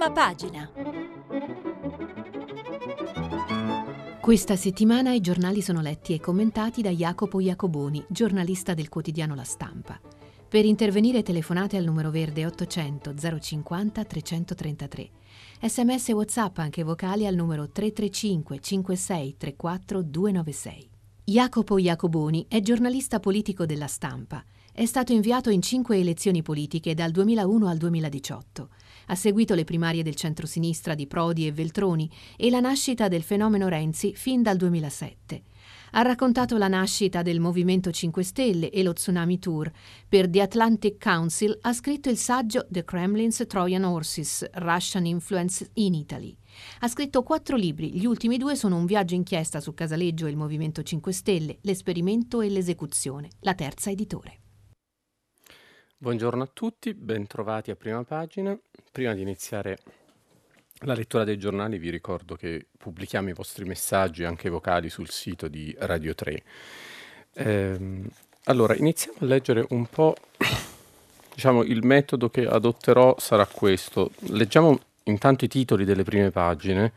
Prima pagina. Questa settimana i giornali sono letti e commentati da Jacopo Iacoboni, giornalista del quotidiano La Stampa. Per intervenire telefonate al numero verde 800 050 333. Sms e WhatsApp anche vocali al numero 335 56 34 296. Jacopo Iacoboni è giornalista politico della Stampa. È stato inviato in cinque elezioni politiche dal 2001 al 2018. Ha seguito le primarie del centro-sinistra di Prodi e Veltroni e la nascita del fenomeno Renzi fin dal 2007 ha raccontato la nascita del Movimento 5 Stelle e lo Tsunami Tour. Per The Atlantic Council ha scritto il saggio The Kremlin's Trojan Horses, Russian Influence in Italy. Ha scritto quattro libri, gli ultimi due sono Un viaggio inchiesta su Casaleggio e il Movimento 5 Stelle, L'esperimento e l'esecuzione, la terza editore. Buongiorno a tutti, bentrovati a prima pagina. Prima di iniziare la lettura dei giornali vi ricordo che pubblichiamo i vostri messaggi anche vocali sul sito di Radio 3. Ehm, allora, iniziamo a leggere un po', diciamo, il metodo che adotterò sarà questo. Leggiamo intanto i titoli delle prime pagine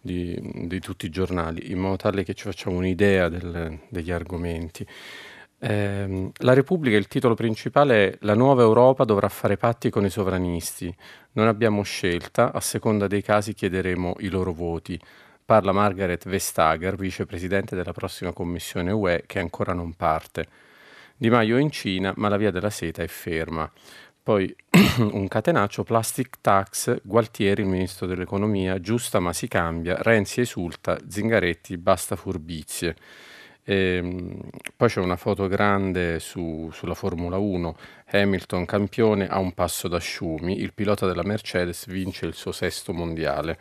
di, di tutti i giornali, in modo tale che ci facciamo un'idea del, degli argomenti. Eh, la Repubblica, il titolo principale è La nuova Europa dovrà fare patti con i sovranisti. Non abbiamo scelta, a seconda dei casi chiederemo i loro voti. Parla Margaret Vestager, vicepresidente della prossima commissione UE, che ancora non parte. Di Maio in Cina, ma la via della seta è ferma. Poi un catenaccio, plastic tax, Gualtieri, il ministro dell'economia, giusta ma si cambia, Renzi esulta, Zingaretti, basta furbizie. Ehm, poi c'è una foto grande su, sulla Formula 1, Hamilton campione a un passo da Schumi, il pilota della Mercedes vince il suo sesto mondiale.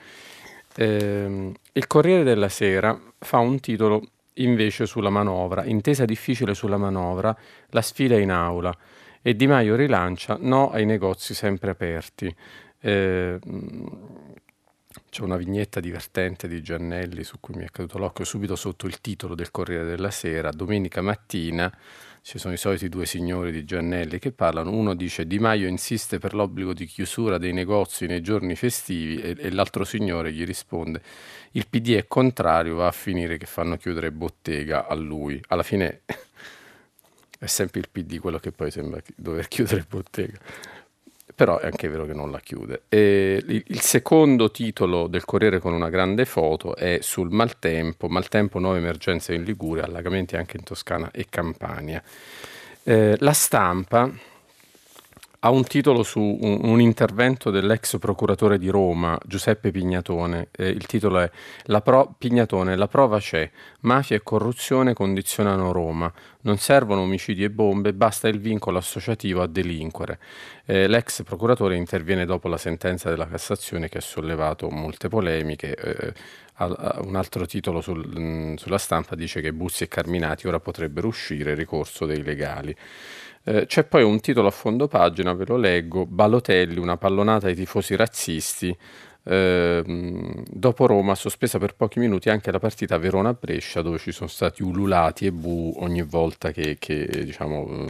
Ehm, il Corriere della Sera fa un titolo invece sulla manovra, intesa difficile sulla manovra, la sfida in aula e Di Maio rilancia no ai negozi sempre aperti. Eh, c'è una vignetta divertente di Giannelli su cui mi è caduto l'occhio subito sotto il titolo del Corriere della Sera. Domenica mattina ci sono i soliti due signori di Giannelli che parlano. Uno dice Di Maio insiste per l'obbligo di chiusura dei negozi nei giorni festivi e, e l'altro signore gli risponde il PD è contrario, va a finire che fanno chiudere bottega a lui. Alla fine è sempre il PD quello che poi sembra dover chiudere bottega però è anche vero che non la chiude. E il secondo titolo del Corriere con una grande foto è sul maltempo, maltempo nuove emergenze in Liguria, allagamenti anche in Toscana e Campania. Eh, la stampa ha un titolo su un, un, intervento dell'ex procuratore di Roma, Giuseppe Pignatone. Eh, il titolo è la pro- Pignatone, la prova c'è. Mafia e corruzione condizionano Roma. Non servono omicidi e bombe, basta il vincolo associativo a delinquere. Eh, l'ex procuratore interviene dopo la sentenza della Cassazione che ha sollevato molte polemiche. Eh, un altro titolo sul, mh, sulla stampa dice che Buzzi e Carminati ora potrebbero uscire ricorso dei legali. Eh, c'è poi un titolo a fondo pagina, ve lo leggo, Balotelli, una pallonata ai tifosi razzisti. Eh, dopo Roma sospesa per pochi minuti anche la partita Verona-Brescia dove ci sono stati ululati e bu ogni volta che, che diciamo,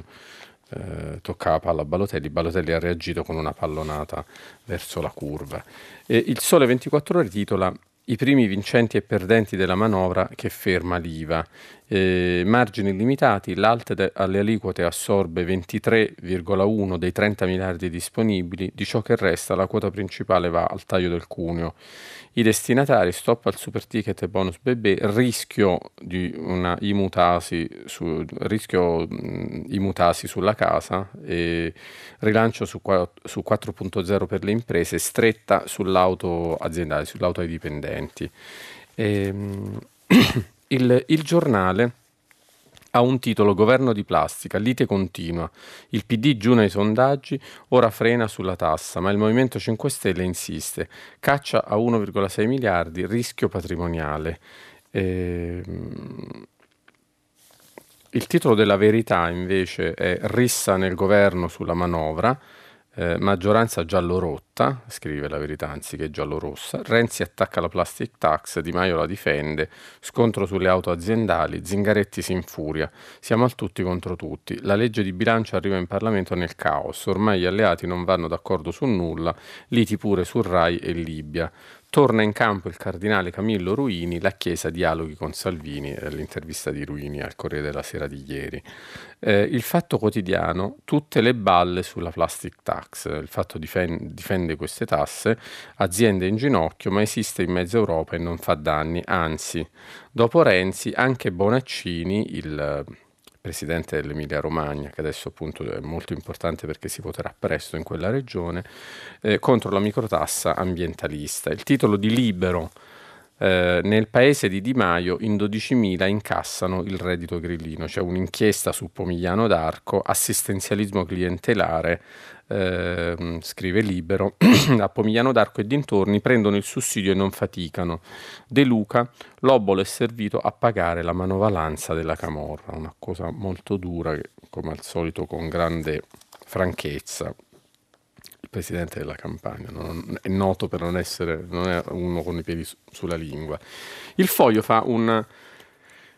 eh, toccava palla a Balotelli. Balotelli ha reagito con una pallonata verso la curva. E il Sole 24 ore titola i primi vincenti e perdenti della manovra che ferma l'IVA. Eh, margini limitati, l'ALT alle aliquote assorbe 23,1 dei 30 miliardi disponibili, di ciò che resta la quota principale va al taglio del cuneo. I destinatari, stop al super ticket e bonus bebè, rischio di una imutasi, su, rischio mh, imutasi sulla casa, e rilancio su, su 4.0 per le imprese, stretta sull'auto aziendale, sull'auto ai dipendenti. E, ehm, il, il giornale ha un titolo Governo di plastica, lite continua. Il PD giù nei sondaggi, ora frena sulla tassa, ma il Movimento 5 Stelle insiste. Caccia a 1,6 miliardi, rischio patrimoniale. Ehm... Il titolo della verità invece è Rissa nel governo sulla manovra. Eh, maggioranza giallo-rotta, scrive la verità anziché giallo-rossa. Renzi attacca la plastic tax, Di Maio la difende. Scontro sulle auto aziendali, Zingaretti si infuria. Siamo al tutti contro tutti. La legge di bilancio arriva in Parlamento nel caos. Ormai gli alleati non vanno d'accordo su nulla. Liti pure su Rai e Libia. Torna in campo il cardinale Camillo Ruini, la Chiesa dialoghi con Salvini, l'intervista di Ruini al Corriere della Sera di ieri. Eh, il Fatto Quotidiano, tutte le balle sulla plastic tax, il Fatto difende, difende queste tasse, aziende in ginocchio, ma esiste in mezza Europa e non fa danni, anzi, dopo Renzi anche Bonaccini, il presidente dell'Emilia Romagna, che adesso appunto è molto importante perché si voterà presto in quella regione, eh, contro la microtassa ambientalista. Il titolo di Libero eh, nel paese di Di Maio in 12.000 incassano il reddito grillino. C'è un'inchiesta su Pomigliano d'Arco, assistenzialismo clientelare, eh, scrive Libero, a Pomigliano d'Arco e dintorni prendono il sussidio e non faticano. De Luca, l'obolo è servito a pagare la manovalanza della camorra, una cosa molto dura che come al solito con grande franchezza il presidente della campagna non, è noto per non essere non uno con i piedi su, sulla lingua. Il foglio fa un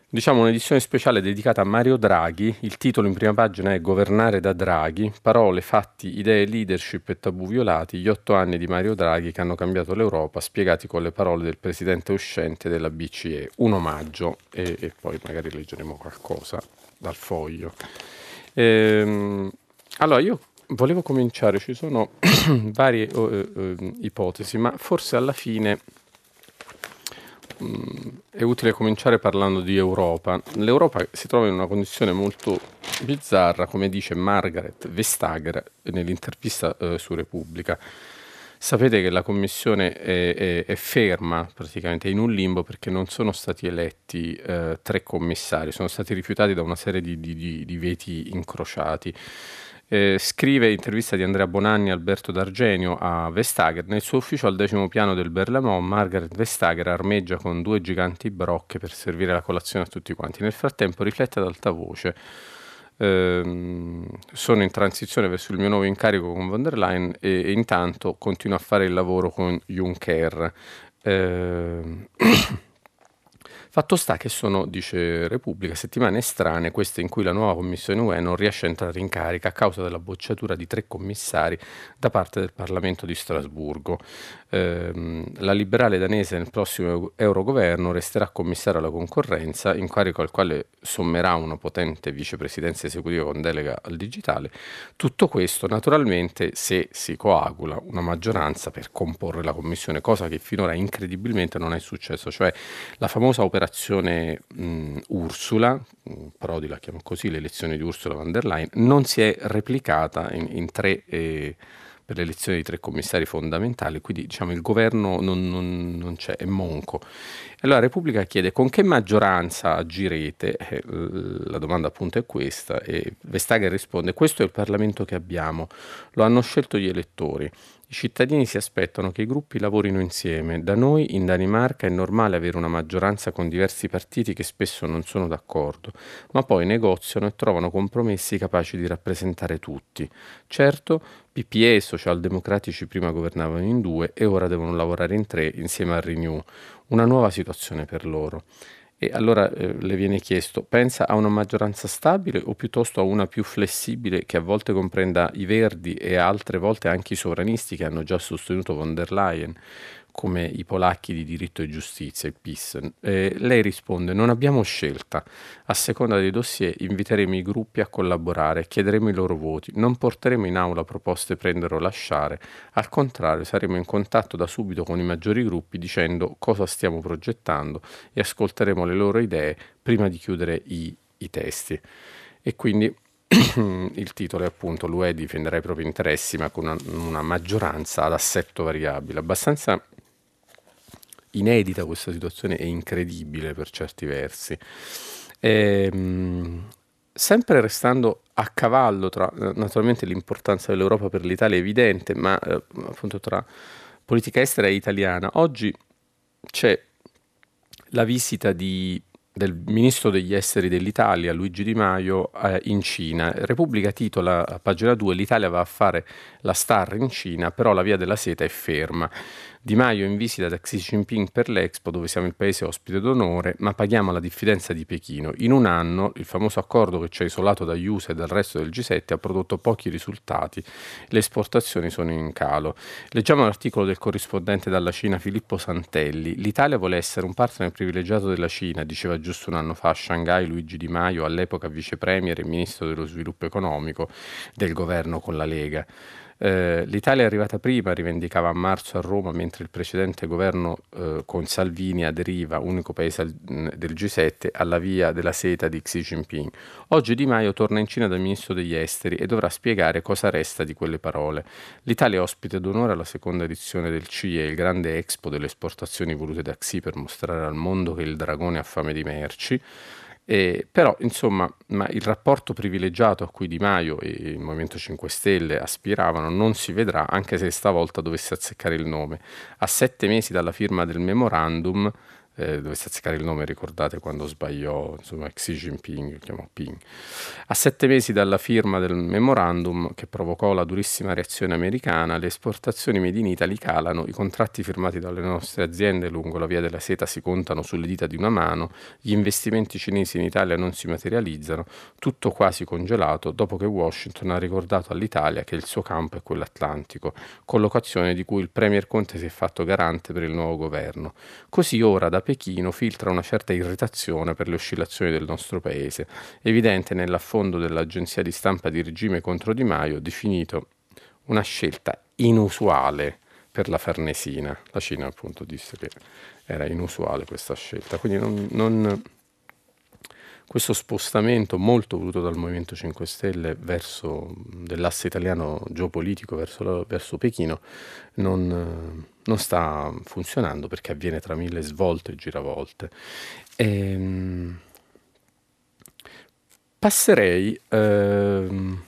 diciamo un'edizione speciale dedicata a Mario Draghi. Il titolo in prima pagina è Governare da Draghi, parole, fatti, idee, leadership e tabù violati, gli otto anni di Mario Draghi che hanno cambiato l'Europa, spiegati con le parole del presidente uscente della BCE. Un omaggio e, e poi magari leggeremo qualcosa dal foglio. Ehm, allora, io volevo cominciare, ci sono varie uh, uh, ipotesi, ma forse alla fine è utile cominciare parlando di Europa. L'Europa si trova in una condizione molto bizzarra, come dice Margaret Vestager nell'intervista eh, su Repubblica. Sapete che la Commissione è, è, è, ferma, praticamente in un limbo, perché non sono stati eletti eh, tre commissari, sono stati rifiutati da una serie di, di, di veti incrociati. Eh, scrive intervista di Andrea Bonanni e Alberto D'Argenio a Vestager. Nel suo ufficio al decimo piano del Berlamont, Margaret Vestager armeggia con due giganti brocche per servire la colazione a tutti quanti. Nel frattempo riflette ad alta voce. Eh, sono in transizione verso il mio nuovo incarico con von der Leyen e, e intanto continuo a fare il lavoro con Juncker. Eh, Fatto sta che sono, dice Repubblica, settimane strane queste in cui la nuova Commissione UE non riesce a entrare in carica a causa della bocciatura di tre commissari da parte del Parlamento di Strasburgo. Eh, la liberale danese nel prossimo Eurogoverno resterà commissario alla concorrenza, incarico al quale sommerà una potente vicepresidenza esecutiva con delega al digitale. Tutto questo naturalmente se si coagula una maggioranza per comporre la commissione, cosa che finora incredibilmente non è successo, cioè la famosa operazione operazione mh, Ursula, Prodi la chiama così, l'elezione di Ursula von der Leyen, non si è replicata in, in tre, eh, per l'elezione di tre commissari fondamentali, quindi diciamo il governo non, non, non c'è, è monco. Allora la Repubblica chiede con che maggioranza agirete, eh, la domanda appunto è questa, e Vestager risponde questo è il Parlamento che abbiamo, lo hanno scelto gli elettori. I cittadini si aspettano che i gruppi lavorino insieme. Da noi in Danimarca è normale avere una maggioranza con diversi partiti che spesso non sono d'accordo, ma poi negoziano e trovano compromessi capaci di rappresentare tutti. Certo, PPE e socialdemocratici prima governavano in due e ora devono lavorare in tre insieme a Renew. Una nuova situazione per loro. E allora eh, le viene chiesto, pensa a una maggioranza stabile o piuttosto a una più flessibile che a volte comprenda i verdi e altre volte anche i sovranisti che hanno già sostenuto von der Leyen? Come i polacchi di diritto e giustizia, il PIS. Eh, lei risponde, non abbiamo scelta, a seconda dei dossier inviteremo i gruppi a collaborare, chiederemo i loro voti, non porteremo in aula proposte prendere o lasciare, al contrario saremo in contatto da subito con i maggiori gruppi dicendo cosa stiamo progettando e ascolteremo le loro idee prima di chiudere i, i testi. E quindi il titolo è appunto l'UE difenderà i propri interessi ma con una, una maggioranza ad assetto variabile, abbastanza inedita questa situazione è incredibile per certi versi. E, ehm, sempre restando a cavallo tra naturalmente l'importanza dell'Europa per l'Italia è evidente, ma eh, appunto tra politica estera e italiana, oggi c'è la visita di del ministro degli esteri dell'Italia, Luigi Di Maio, eh, in Cina. Repubblica titola pagina 2: L'Italia va a fare la star in Cina, però la via della seta è ferma. Di Maio in visita da Xi Jinping per l'Expo, dove siamo il paese ospite d'onore, ma paghiamo la diffidenza di Pechino. In un anno il famoso accordo che ci ha isolato dagli USA e dal resto del G7 ha prodotto pochi risultati. Le esportazioni sono in calo. Leggiamo l'articolo del corrispondente dalla Cina Filippo Santelli. L'Italia vuole essere un partner privilegiato della Cina, diceva giusto un anno fa a Shanghai Luigi Di Maio, all'epoca vice premier e ministro dello sviluppo economico del governo con la Lega. Eh, L'Italia è arrivata prima, rivendicava a marzo a Roma, mentre il precedente governo eh, con Salvini aderiva, unico paese al, del G7, alla via della seta di Xi Jinping. Oggi Di Maio torna in Cina dal ministro degli esteri e dovrà spiegare cosa resta di quelle parole. L'Italia è ospite d'onore alla seconda edizione del CIE, il grande expo delle esportazioni volute da Xi per mostrare al mondo che il dragone ha fame di merci. Eh, però, insomma, il rapporto privilegiato a cui Di Maio e il Movimento 5 Stelle aspiravano non si vedrà, anche se stavolta dovesse azzeccare il nome. A sette mesi dalla firma del memorandum, eh, dovesse azzeccare il nome, ricordate quando sbagliò, insomma, Xi Jinping, chiamò Ping. A sette mesi dalla firma del memorandum che provocò la durissima reazione americana, le esportazioni made in Italy calano, i contratti firmati dalle nostre aziende lungo la via della seta si contano sulle dita di una mano, gli investimenti cinesi in Italia non si materializzano, tutto quasi congelato dopo che Washington ha ricordato all'Italia che il suo campo è quello atlantico, collocazione di cui il Premier Conte si è fatto garante per il nuovo governo. Così ora da Pechino filtra una certa irritazione per le oscillazioni del nostro paese, evidente nell'affondo dell'agenzia di stampa di regime contro Di Maio, definito una scelta inusuale per la Farnesina. La Cina appunto disse che era inusuale questa scelta, quindi non, non questo spostamento molto voluto dal Movimento 5 Stelle verso dell'asse italiano geopolitico verso, verso Pechino non, non, sta funzionando perché avviene tra mille svolte e giravolte. Ehm, passerei ehm,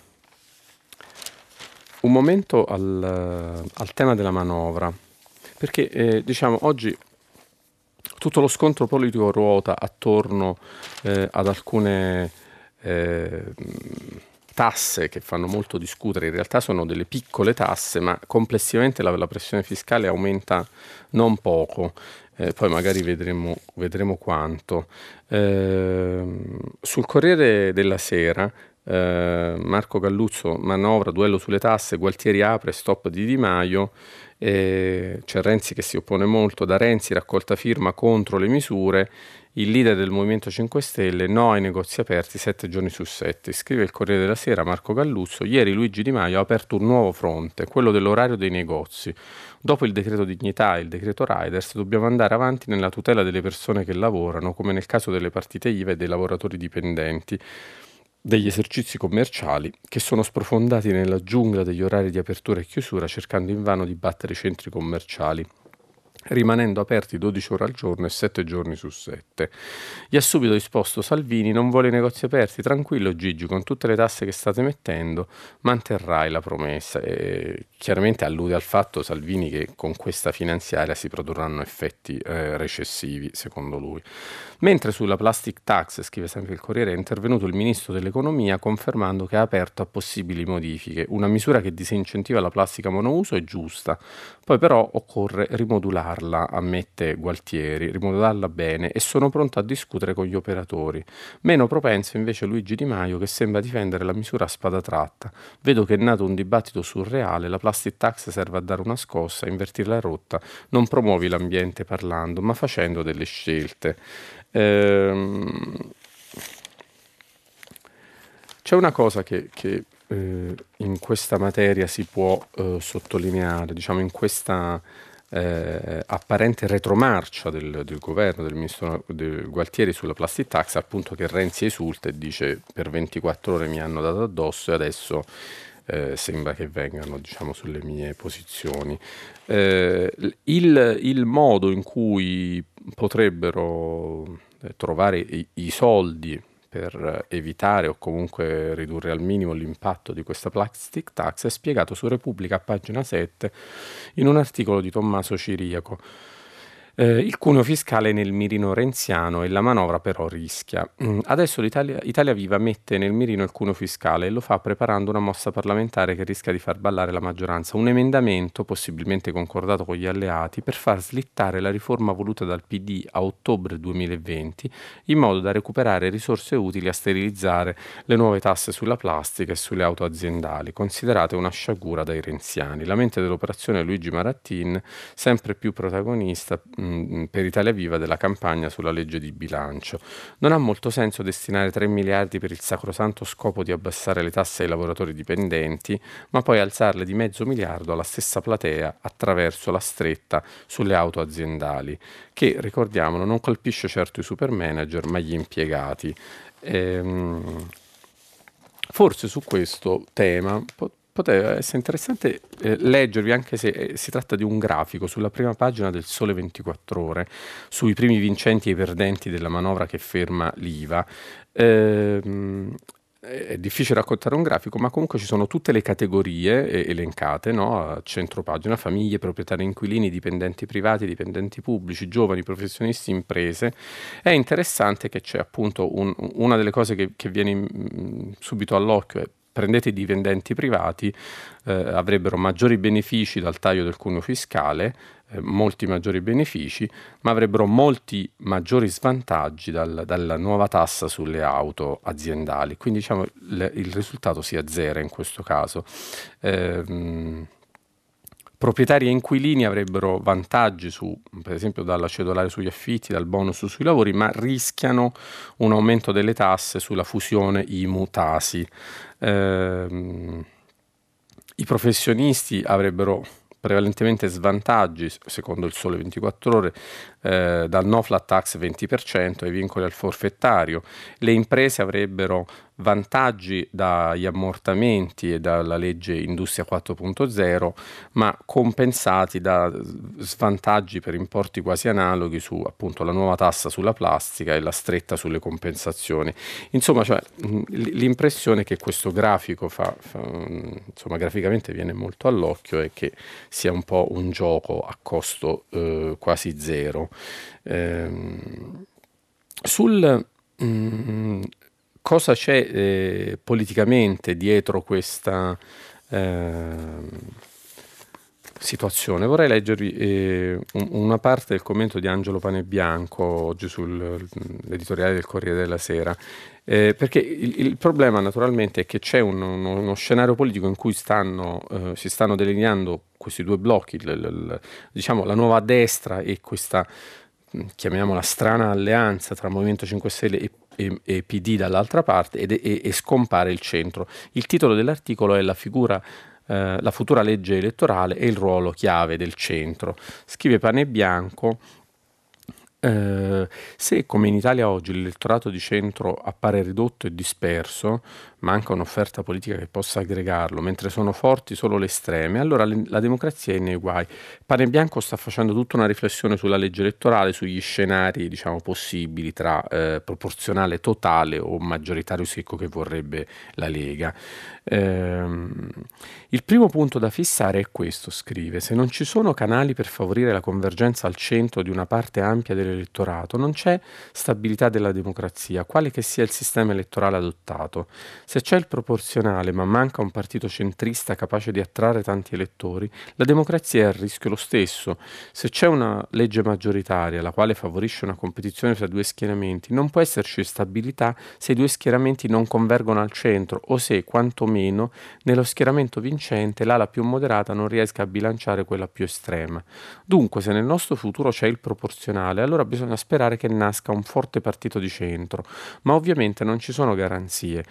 un momento al, al, tema della manovra perché eh, diciamo oggi tutto lo scontro politico ruota attorno eh, ad alcune eh, tasse che fanno molto discutere, in realtà sono delle piccole tasse, ma complessivamente la, la pressione fiscale aumenta non poco, eh, poi magari vedremo, vedremo quanto. Ehm, sul Corriere della Sera eh, Marco Galluzzo manovra, duello sulle tasse, Gualtieri apre, stop di Di Maio, eh, c'è Renzi che si oppone molto, da Renzi raccolta firma contro le misure, il leader del Movimento 5 Stelle no ai negozi aperti sette giorni su sette. Scrive il Corriere della Sera Marco Galluzzo, ieri Luigi Di Maio ha aperto un nuovo fronte, quello dell'orario dei negozi. Dopo il decreto dignità e il decreto Riders dobbiamo andare avanti nella tutela delle persone che lavorano, come nel caso delle partite IVA e dei lavoratori dipendenti degli esercizi commerciali che sono sprofondati nella giungla degli orari di apertura e chiusura cercando invano di battere i centri commerciali rimanendo aperti 12 ore al giorno e 7 giorni su 7. Gli ha subito risposto Salvini, non vuole i negozi aperti, tranquillo Gigi, con tutte le tasse che state mettendo manterrai la promessa. E chiaramente allude al fatto Salvini che con questa finanziaria si produrranno effetti eh, recessivi, secondo lui. Mentre sulla plastic tax, scrive sempre il Corriere, è intervenuto il ministro dell'economia confermando che ha aperto a possibili modifiche. Una misura che disincentiva la plastica monouso è giusta, poi però occorre rimodularla, ammette Gualtieri, rimodularla bene e sono pronto a discutere con gli operatori. Meno propenso invece Luigi Di Maio che sembra difendere la misura a spada tratta. Vedo che è nato un dibattito surreale, la plastic tax serve a dare una scossa, a invertire la rotta, non promuovi l'ambiente parlando, ma facendo delle scelte. Ehm... C'è una cosa che, che eh, in questa materia si può eh, sottolineare, diciamo in questa eh, apparente retromarcia del, del, governo, del ministro del Gualtieri sulla plastic tax, appunto che Renzi esulta e dice per 24 ore mi hanno dato addosso e adesso eh, sembra che vengano diciamo, sulle mie posizioni. Eh, il, il, modo in cui potrebbero eh, trovare i, i soldi per evitare o comunque ridurre al minimo l'impatto di questa plastic tax è spiegato su Repubblica a pagina 7 in un articolo di Tommaso Ciriaco. Eh, il cuneo fiscale nel mirino renziano e la manovra però rischia. Mm, adesso l'Italia Italia Viva mette nel mirino il cuneo fiscale e lo fa preparando una mossa parlamentare che rischia di far ballare la maggioranza, un emendamento possibilmente concordato con gli alleati per far slittare la riforma voluta dal PD a ottobre 2020 in modo da recuperare risorse utili a sterilizzare le nuove tasse sulla plastica e sulle auto aziendali, considerate una sciagura dai renziani. La mente dell'operazione Luigi Marattin, sempre più protagonista mh, mm, per Italia Viva della campagna sulla legge di bilancio. Non ha molto senso destinare 3 miliardi per il sacrosanto scopo di abbassare le tasse ai lavoratori dipendenti, ma poi alzarle di mezzo miliardo alla stessa platea attraverso la stretta sulle auto aziendali, che ricordiamolo non colpisce certo i super manager ma gli impiegati. Ehm, forse su questo tema poteva essere interessante eh, leggervi, anche se eh, si tratta di un grafico sulla prima pagina del Sole 24 Ore, sui primi vincenti e perdenti della manovra che ferma l'IVA. Ehm, è difficile raccontare un grafico, ma comunque ci sono tutte le categorie eh, elencate no? a centro pagina, famiglie, proprietari inquilini, dipendenti privati, dipendenti pubblici, giovani, professionisti, imprese. È interessante che c'è appunto un, una delle cose che, che viene mh, mm, subito all'occhio, è prendete i dipendenti privati, eh, avrebbero maggiori benefici dal taglio del cuneo fiscale, eh, molti maggiori benefici, ma avrebbero molti maggiori svantaggi dal, dalla nuova tassa sulle auto aziendali. Quindi diciamo le, il risultato si azzera in questo caso. Eh, proprietari e inquilini avrebbero vantaggi su, per esempio dalla cedolare sugli affitti, dal bonus sui lavori, ma rischiano un aumento delle tasse sulla fusione IMU-TASI. Eh, I professionisti avrebbero prevalentemente svantaggi, secondo il Sole 24 Ore, eh, dal no flat tax 20% ai vincoli al forfettario. Le imprese avrebbero vantaggi dagli ammortamenti e dalla legge Industria 4.0, ma compensati da svantaggi per importi quasi analoghi su appunto la nuova tassa sulla plastica e la stretta sulle compensazioni. Insomma, cioè, l'impressione che questo grafico fa, fa, insomma, graficamente viene molto all'occhio è che sia un po' un gioco a costo eh, quasi zero. Eh, sul mm, cosa c'è eh, politicamente dietro questa eh, situazione? Vorrei leggervi eh, un, una parte del commento di Angelo Panebianco oggi sull'editoriale del Corriere della Sera, eh, perché il, il, problema naturalmente è che c'è un, uno, uno, scenario politico in cui stanno, eh, si stanno delineando questi due blocchi, l, l, diciamo la nuova destra e questa chiamiamola strana alleanza tra Movimento 5 Stelle e, e, e PD dall'altra parte ed, e, e, scompare il centro. Il titolo dell'articolo è la figura eh, la futura legge elettorale e il ruolo chiave del centro. Scrive Pane Bianco eh, se come in Italia oggi l'elettorato di centro appare ridotto e disperso, manca un'offerta politica che possa aggregarlo, mentre sono forti solo le estreme, allora le, la democrazia è nei guai. Pane Bianco sta facendo tutta una riflessione sulla legge elettorale, sugli scenari diciamo, possibili tra eh, proporzionale totale o maggioritario secco che vorrebbe la Lega. Eh, il primo punto da fissare è questo, scrive, se non ci sono canali per favorire la convergenza al centro di una parte ampia dell'elettorato, non c'è stabilità della democrazia, quale che sia il sistema elettorale adottato. Se c'è il proporzionale ma manca un partito centrista capace di attrarre tanti elettori, la democrazia è a rischio lo stesso. Se c'è una legge maggioritaria la quale favorisce una competizione tra due schieramenti, non può esserci stabilità se i due schieramenti non convergono al centro o se, quantomeno, nello schieramento vincente l'ala più moderata non riesca a bilanciare quella più estrema. Dunque, se nel nostro futuro c'è il proporzionale, allora bisogna sperare che nasca un forte partito di centro, ma ovviamente non ci sono garanzie.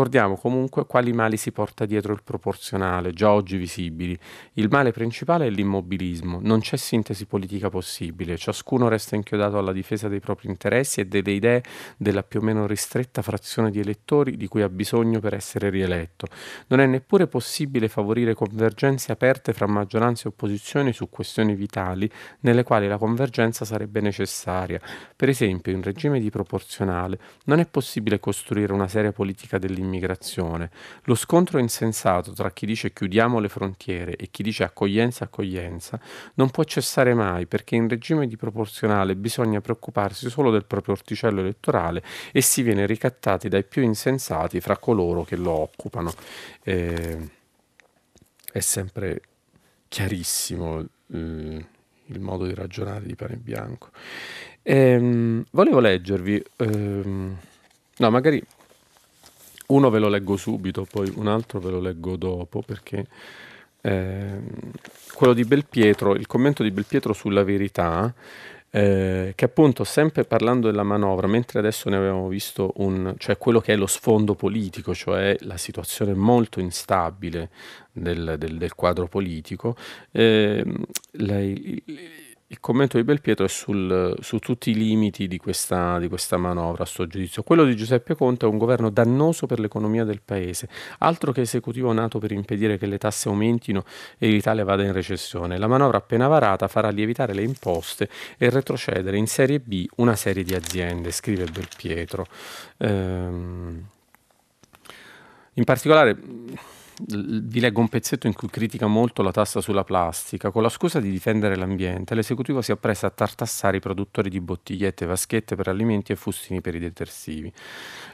Ricordiamo comunque quali mali si porta dietro il proporzionale, già oggi visibili. Il male principale è l'immobilismo, non c'è sintesi politica possibile, ciascuno resta inchiodato alla difesa dei propri interessi e delle idee della più o meno ristretta frazione di elettori di cui ha bisogno per essere rieletto. Non è neppure possibile favorire convergenze aperte fra maggioranza e opposizioni su questioni vitali nelle quali la convergenza sarebbe necessaria. Per esempio, in regime di proporzionale non è possibile costruire una seria politica dell'immigrazione. Lo scontro insensato tra chi dice chiudiamo le frontiere e chi dice accoglienza accoglienza non può cessare mai perché in regime di proporzionale bisogna preoccuparsi solo del proprio orticello elettorale e si viene ricattati dai più insensati fra coloro che lo occupano. Eh, è sempre chiarissimo eh, il modo di ragionare di Pane Bianco. Ehm, volevo leggervi, ehm, no, magari uno ve lo leggo subito, poi un altro ve lo leggo dopo, perché ehm, quello di Belpietro, il commento di Belpietro sulla verità, eh, che appunto sempre parlando della manovra, mentre adesso ne avevamo visto un, cioè quello che è lo sfondo politico, cioè la situazione molto instabile del, del, del quadro politico, eh, lei, il commento di Belpietro è sul, su tutti i limiti di questa, di questa, manovra, a suo giudizio. Quello di Giuseppe Conte è un governo dannoso per l'economia del paese, altro che esecutivo nato per impedire che le tasse aumentino e l'Italia vada in recessione. La manovra appena varata farà lievitare le imposte e retrocedere in serie B una serie di aziende, scrive Belpietro. Ehm, in particolare vi leggo un pezzetto in cui critica molto la tassa sulla plastica. Con la scusa di difendere l'ambiente, l'esecutivo si appresta a tartassare i produttori di bottigliette, vaschette per alimenti e fustini per i detersivi.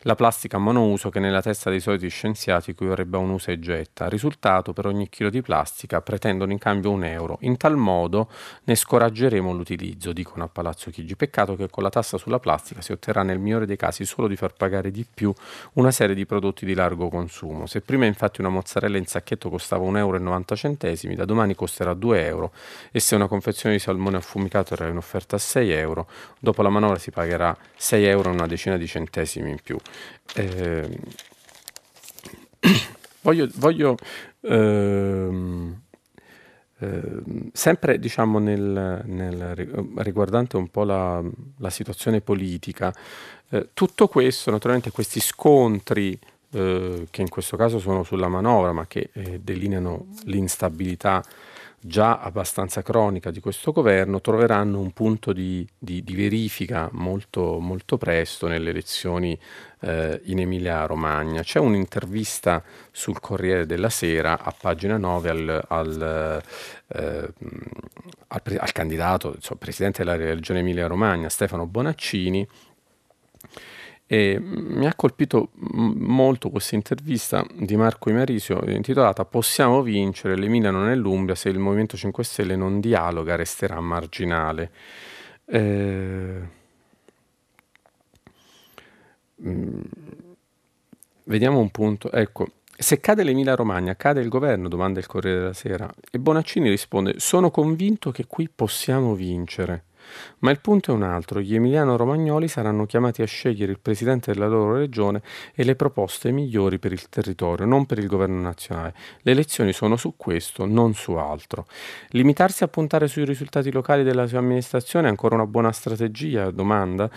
La plastica a monouso che nella testa dei soliti scienziati equivarrebbe a un usa e getta. Risultato, per ogni chilo di plastica pretendono in cambio un euro. In tal modo ne scoraggeremo l'utilizzo, dicono a Palazzo Chigi. Peccato che con la tassa sulla plastica si otterrà nel migliore dei casi solo di far pagare di più una serie di prodotti di largo consumo. Se prima infatti una mozzarella mozzarella in sacchetto costava 1,90 euro, da domani costerà 2 euro e se una confezione di salmone affumicato era in offerta a 6 euro, dopo la manovra si pagherà 6 euro e una decina di centesimi in più. Eh, voglio, voglio ehm, eh, sempre diciamo nel, nel, riguardante un po' la, la situazione politica, eh, tutto questo, naturalmente questi scontri eh, che in questo caso sono sulla manovra, ma che eh, delineano l'instabilità già abbastanza cronica di questo governo, troveranno un punto di, di, di verifica molto, molto, presto nelle elezioni eh, in Emilia-Romagna. C'è un'intervista sul Corriere della Sera a pagina 9 al, al, eh, al, al candidato, insomma, presidente della regione Emilia-Romagna, Stefano Bonaccini, e mi ha colpito molto questa intervista di Marco Imarisio intitolata Possiamo vincere, l'Emilia non è l'Umbria, se il Movimento 5 Stelle non dialoga resterà marginale. Eh, vediamo un punto. Ecco, se cade l'Emilia Romagna, cade il governo? domanda il Corriere della Sera. E Bonaccini risponde: Sono convinto che qui possiamo vincere. Ma il punto è un altro, gli emiliano-romagnoli saranno chiamati a scegliere il presidente della loro regione e le proposte migliori per il territorio, non per il governo nazionale. Le elezioni sono su questo, non su altro. Limitarsi a puntare sui risultati locali della sua amministrazione è ancora una buona strategia? Domanda.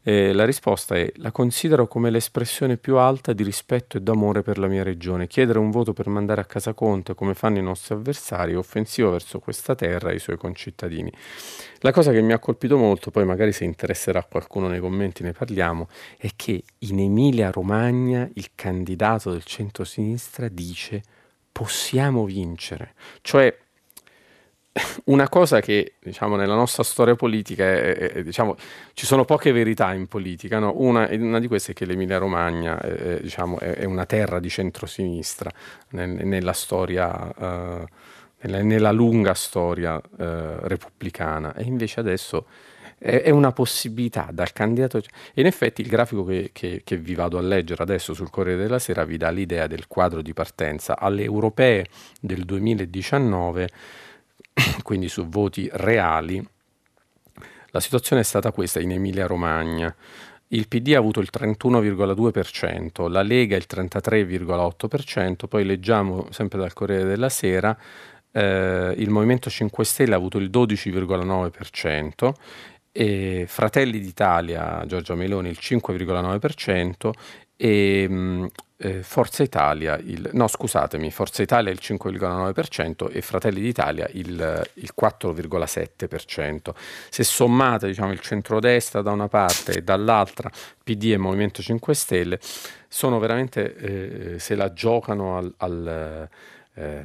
Eh, la risposta è la considero come l'espressione più alta di rispetto e d'amore per la mia regione. Chiedere un voto per mandare a casa Conte, come fanno i nostri avversari, è offensivo verso questa terra e i suoi concittadini. La cosa che mi ha colpito molto, poi magari se interesserà qualcuno nei commenti ne parliamo, è che in Emilia-Romagna il candidato del centro-sinistra dice possiamo vincere. Cioè una cosa che diciamo, nella nostra storia politica è, è, è, diciamo, ci sono poche verità in politica. No? Una, una, di queste è che l'Emilia Romagna è, diciamo, è una terra di centrosinistra nel, nella storia, uh, nella, nella, lunga storia uh, repubblicana, e invece adesso è, una possibilità dal candidato. E in effetti il grafico che, che, che vi vado a leggere adesso sul Corriere della Sera vi dà l'idea del quadro di partenza alle europee del 2019 quindi su voti reali, la situazione è stata questa in Emilia-Romagna. Il PD ha avuto il 31,2%, la Lega il 33,8%, poi leggiamo sempre dal Corriere della Sera, eh, il Movimento 5 Stelle ha avuto il 12,9%, e Fratelli d'Italia, Giorgia Meloni, il 5,9% e mh, eh, Forza Italia, il, no scusatemi, Forza Italia il 5,9% e Fratelli d'Italia il, il 4,7%. Se sommate diciamo, il centrodestra da una parte e dall'altra PD e Movimento 5 Stelle, sono veramente, eh, se la giocano al... al eh,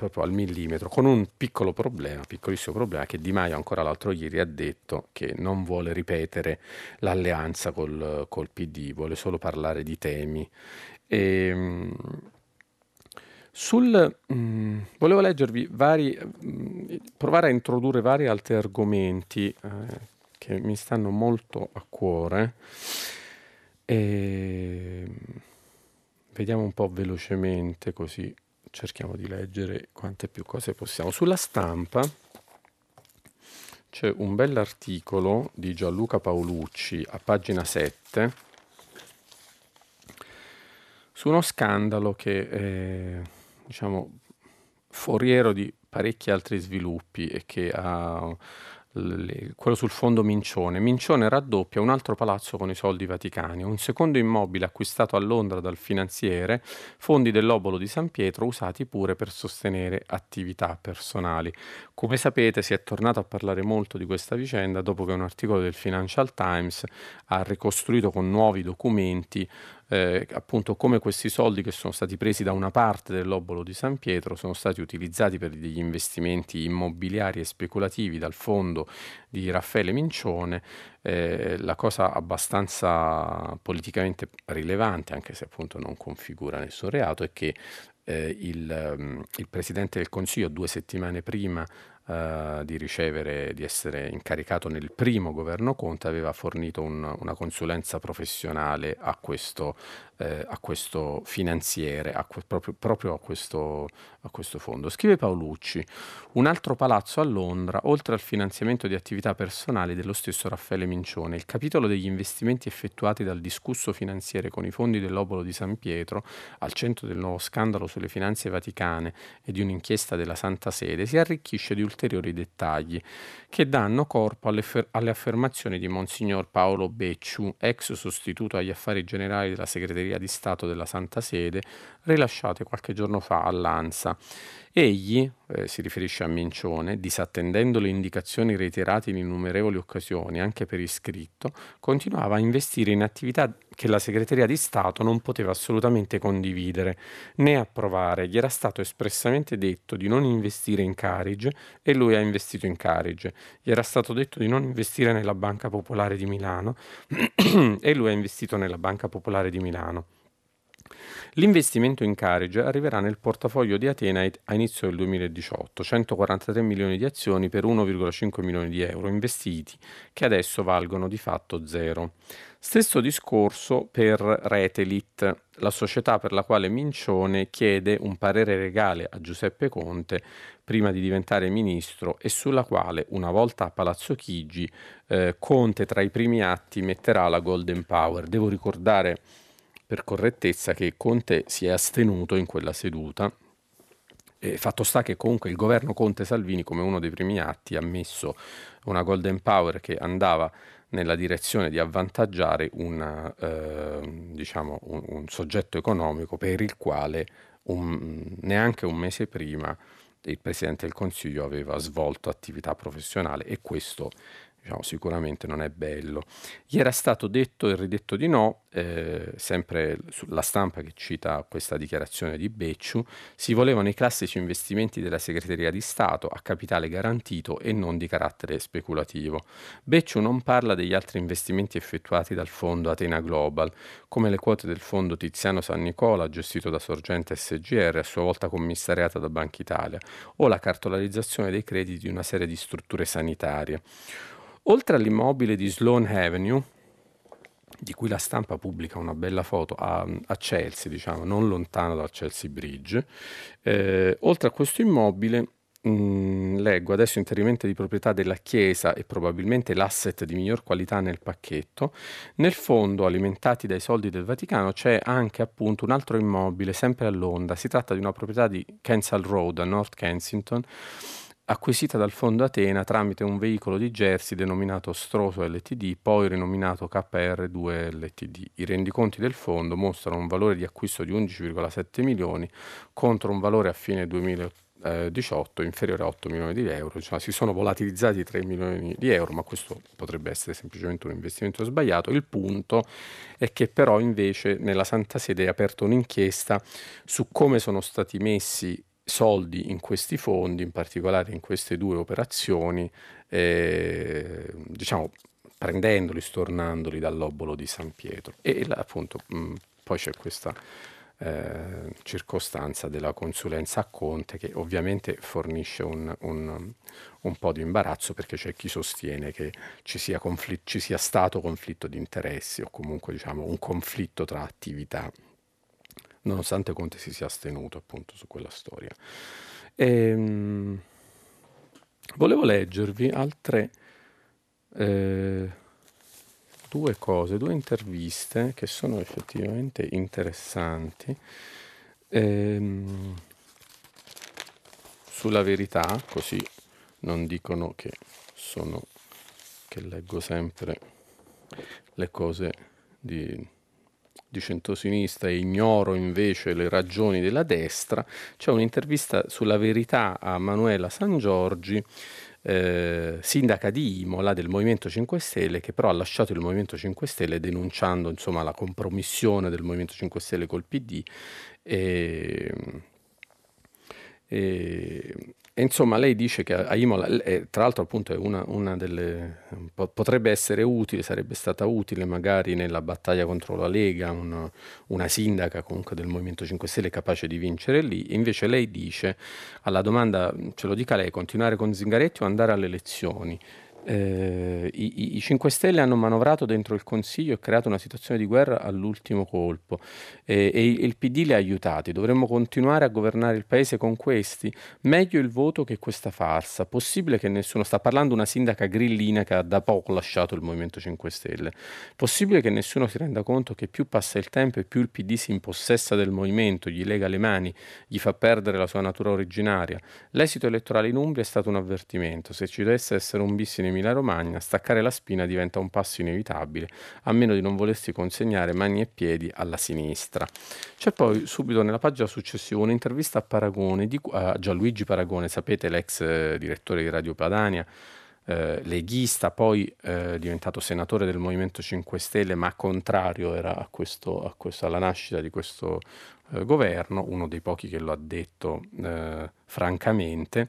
proprio al millimetro, con un piccolo problema, piccolissimo problema, che Di Maio ancora l'altro ieri ha detto che non vuole ripetere l'alleanza col, col PD, vuole solo parlare di temi. E, ehm, sul, mh, mm, volevo leggervi vari, mh, mm, provare a introdurre vari altri argomenti eh, che mi stanno molto a cuore. E, ehm, vediamo un po' velocemente così cerchiamo di leggere quante più cose possiamo. Sulla stampa c'è un bell'articolo di Gianluca Paolucci a pagina 7 su uno scandalo che è diciamo, foriero di parecchi altri sviluppi e che ha quello sul fondo Mincione. Mincione raddoppia un altro palazzo con i soldi vaticani, un secondo immobile acquistato a Londra dal finanziere, fondi dell'obolo di San Pietro usati pure per sostenere attività personali. Come sapete si è tornato a parlare molto di questa vicenda dopo che un articolo del Financial Times ha ricostruito con nuovi documenti eh, appunto come questi soldi che sono stati presi da una parte dell'obolo di San Pietro sono stati utilizzati per degli investimenti immobiliari e speculativi dal fondo di Raffaele Mincione, eh, la cosa abbastanza politicamente rilevante, anche se appunto non configura nessun reato, è che eh, il, um, il, Presidente del Consiglio due settimane prima uh, di ricevere, di essere incaricato nel primo governo Conte, aveva fornito un, una consulenza professionale a questo, eh, a questo finanziere, a que- proprio, proprio a, questo, a questo fondo. Scrive Paolucci, un altro palazzo a Londra, oltre al finanziamento di attività personali dello stesso Raffaele Mincione, il capitolo degli investimenti effettuati dal discusso finanziere con i fondi dell'Obolo di San Pietro, al centro del nuovo scandalo sulle finanze vaticane e di un'inchiesta della Santa Sede, si arricchisce di ulteriori dettagli che danno corpo alle, fer- alle affermazioni di Monsignor Paolo Becciu, ex sostituto agli affari generali della segreteria di Stato della Santa Sede, rilasciate qualche giorno fa all'ANSA. Egli, eh, si riferisce a Mincione, disattendendo le indicazioni reiterate in innumerevoli occasioni, anche per iscritto, continuava a investire in attività che la segreteria di Stato non poteva assolutamente condividere né approvare. Gli era stato espressamente detto di non investire in Carige e lui ha investito in Carige. Gli era stato detto di non investire nella Banca Popolare di Milano e lui ha investito nella Banca Popolare di Milano. L'investimento in Carige arriverà nel portafoglio di Atena a inizio del 2018, 143 milioni di azioni per 1,5 milioni di euro investiti, che adesso valgono di fatto zero. Stesso discorso per Retelit, la società per la quale Mincione chiede un parere regale a Giuseppe Conte prima di diventare ministro e sulla quale, una volta a Palazzo Chigi, eh, Conte tra i primi atti metterà la Golden Power. Devo ricordare per correttezza che Conte si è astenuto in quella seduta. E fatto sta che comunque il governo Conte Salvini, come uno dei primi atti, ha messo una golden power che andava nella direzione di avvantaggiare una, eh, diciamo un, un, soggetto economico per il quale un, neanche un mese prima il Presidente del Consiglio aveva svolto attività professionale e questo diciamo, sicuramente non è bello. Gli era stato detto e ridetto di no, eh, sempre sulla stampa che cita questa dichiarazione di Becciu, si volevano i classici investimenti della segreteria di Stato a capitale garantito e non di carattere speculativo. Becciu non parla degli altri investimenti effettuati dal fondo Atena Global, come le quote del fondo Tiziano San Nicola, gestito da Sorgente SGR, a sua volta commissariata da Banca Italia, o la cartolarizzazione dei crediti di una serie di strutture sanitarie. Oltre all'immobile di Sloan Avenue, di cui la stampa pubblica una bella foto a, a Chelsea, diciamo, non lontano dal Chelsea Bridge, eh, oltre a questo immobile mm, leggo adesso interamente di proprietà della Chiesa e probabilmente l'asset di miglior qualità nel pacchetto. Nel fondo, alimentati dai soldi del Vaticano, c'è anche appunto un altro immobile, sempre a Londra. Si tratta di una proprietà di Kensal Road a North Kensington, acquisita dal fondo Atena tramite un veicolo di Jersey denominato Stroso Ltd, poi rinominato KR2 Ltd. I rendiconti del fondo mostrano un valore di acquisto di 11,7 milioni contro un valore a fine 2018 inferiore a 8 milioni di euro, cioè, si sono volatilizzati 3 milioni di euro, ma questo potrebbe essere semplicemente un investimento sbagliato. Il punto è che però invece nella Santa Sede è aperta un'inchiesta su come sono stati messi soldi in questi fondi, in particolare in queste due operazioni, eh, diciamo prendendoli, stornandoli dall'obolo di San Pietro. E appunto mh, poi c'è questa eh, circostanza della consulenza a Conte che ovviamente fornisce un, un, un, po' di imbarazzo perché c'è chi sostiene che ci sia, conflitto, ci sia stato conflitto di interessi o comunque diciamo un conflitto tra attività nonostante Conte si sia astenuto appunto su quella storia. Ehm, volevo leggervi altre eh, due cose, due interviste che sono effettivamente interessanti. Ehm, sulla verità, così non dicono che sono che leggo sempre le cose di di centrosinistra e ignoro invece le ragioni della destra, c'è un'intervista sulla verità a Manuela San Giorgi, eh, sindaca di Imola del Movimento 5 Stelle, che però ha lasciato il Movimento 5 Stelle denunciando insomma, la compromissione del Movimento 5 Stelle col PD. E, e, e insomma, lei dice che a Imola, eh, tra l'altro appunto una, una delle, potrebbe essere utile, sarebbe stata utile magari nella battaglia contro la Lega, una, una sindaca comunque del Movimento 5 Stelle capace di vincere lì, invece lei dice alla domanda, ce lo dica lei, continuare con Zingaretti o andare alle elezioni? Eh, i, i, 5 Stelle hanno manovrato dentro il Consiglio e creato una situazione di guerra all'ultimo colpo eh, e il PD li ha aiutati. Dovremmo continuare a governare il paese con questi? Meglio il voto che questa farsa. Possibile che nessuno, sta parlando una sindaca grillina che ha da poco lasciato il Movimento 5 Stelle, possibile che nessuno si renda conto che più passa il tempo e più il PD si impossessa del movimento, gli lega le mani, gli fa perdere la sua natura originaria? L'esito elettorale in Umbria è stato un avvertimento. Se ci dovesse essere un bis in Emilia Romagna, staccare la spina diventa un passo inevitabile, a meno di non volersi consegnare mani e piedi alla sinistra. C'è poi subito nella pagina successiva un'intervista a Paragone, di, a Gianluigi Paragone, sapete l'ex eh, direttore di Radio Padania, eh, leghista, poi eh, diventato senatore del Movimento 5 Stelle, ma contrario era a questo, a questo, alla nascita di questo eh, governo, uno dei pochi che lo ha detto eh, francamente